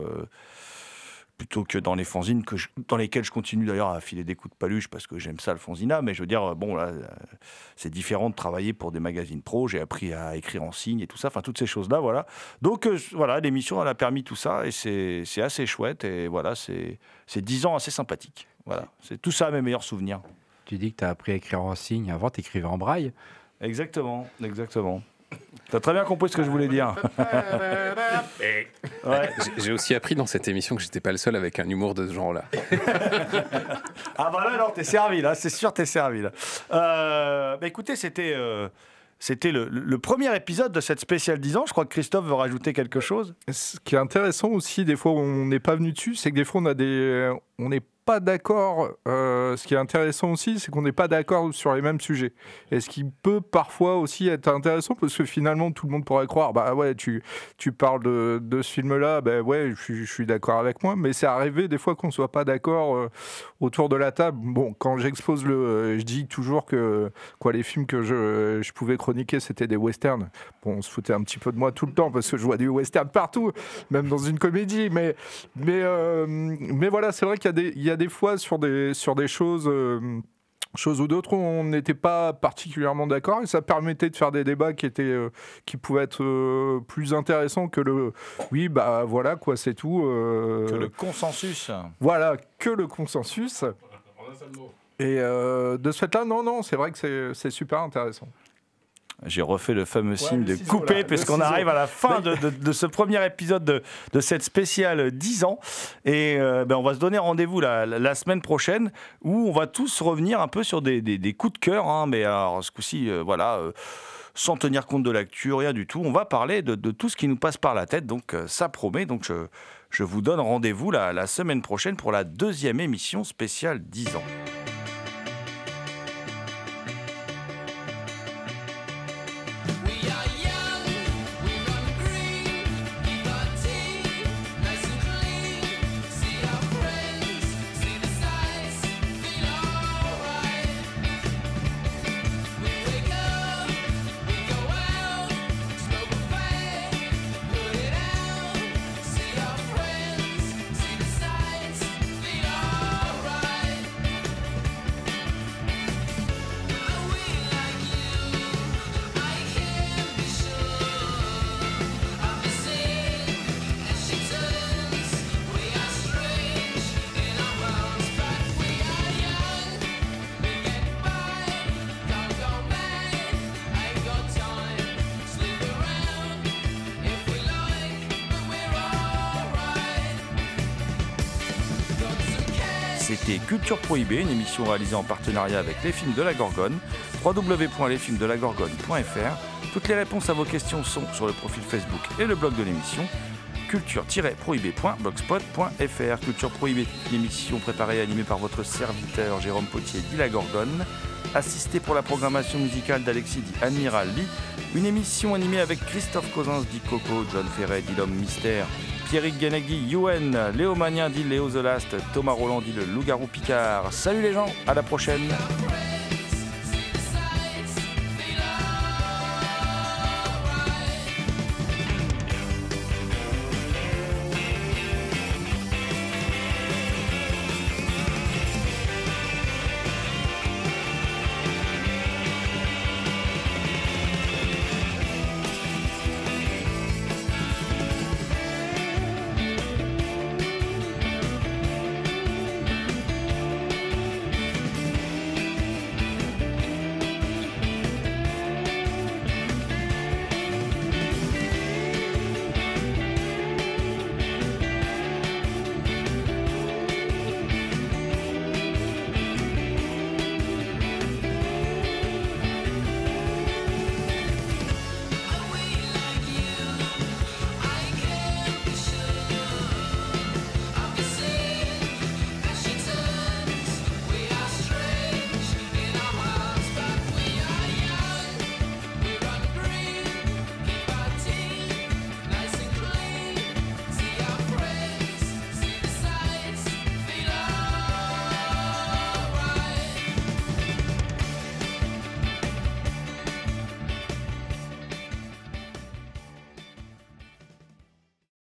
Euh, plutôt que dans les fanzines que je- dans lesquelles je continue d'ailleurs à filer des coups de paluche parce que j'aime ça le fanzina mais je veux dire bon là euh, c'est différent de travailler pour des magazines pro. J'ai appris à écrire en signe et tout ça. Enfin toutes ces choses là voilà. Donc euh, voilà l'émission elle a permis tout ça et c'est assez chouette. Et voilà c'est c'est dix ans assez sympathiques voilà. C'est tout ça mes meilleurs souvenirs. Tu dis que tu as appris à écrire en signe. Avant, tu écrivais en braille. exactement. Exactement T'as très bien compris ce que je voulais dire. Ouais. J'ai- aussi appris dans cette émission que j'étais pas le seul avec un humour de ce genre-là. Ah bah là, non, t'es servi, là, c'est sûr, t'es servi, là. Euh, bah écoutez, c'était... euh, C'était le, le premier épisode de cette spéciale 10 ans. Je crois que Christophe veut rajouter quelque chose. Ce qui est intéressant aussi, des fois où on n'est pas venu dessus, c'est que des fois on a des, on n'est pas d'accord. euh, ce qui est intéressant aussi, c'est qu'on n'est pas d'accord sur les mêmes sujets. Et ce qui peut parfois aussi être intéressant, parce que finalement tout le monde pourrait croire, bah ouais, tu, tu parles de, de ce film-là, ben ouais, je suis, d'accord avec moi. Mais c'est arrivé des fois qu'on soit pas d'accord euh, autour de la table. Bon, quand j'expose le, euh, je dis toujours que quoi, les films que je, je pouvais chroniquer, c'était des westerns. Bon, on se foutait un petit peu de moi tout le temps parce que je vois du western partout, même dans une comédie. Mais, mais, mais voilà, c'est vrai qu'il y a des, des fois sur des, sur des choses. euh, choses ou d'autres, on n'était pas particulièrement d'accord et ça permettait de faire des débats qui étaient, euh, qui pouvaient être euh, plus intéressants que le, oui bah voilà quoi, c'est tout. euh, Que le consensus. Voilà, que le consensus. Et euh, de ce fait-là, non, non, c'est vrai que c'est- c'est super intéressant. J'ai refait le fameux signe de ciseau, couper, là, puisqu'on arrive à la fin de, de- de ce premier épisode de, de cette spéciale 10 ans. Et euh, ben, on va se donner rendez-vous la, la- la semaine prochaine, où on va tous revenir un peu sur des, des- des coups de cœur. hein. mais alors, ce coup-ci, euh, voilà. euh, sans tenir compte de l'actu, rien du tout. On va parler de, de tout ce qui nous passe par la tête, donc euh, ça promet. Donc je, je vous donne rendez-vous la, la semaine prochaine pour la deuxième émission spéciale 10 ans. Culture Prohibée, une émission réalisée en partenariat avec les films de la Gorgone, www.lesfilmsdelagorgone.fr. Toutes les réponses à vos questions sont sur le profil Facebook et le blog de l'émission culture-prohibée.blogspot.fr. Culture Prohibée, une émission préparée et animée par votre serviteur Jérôme Potier dit la Gorgone, assisté pour la programmation musicale d'Alexis dit Admiral Lee, une émission animée avec Christophe Cosins dit Coco, John Ferret dit L'Homme Mystère, Pierrick Guenec dit Yuen, Léo dit Léo The Thomas Roland dit le Loup-Garou Picard. Salut les gens, à la prochaine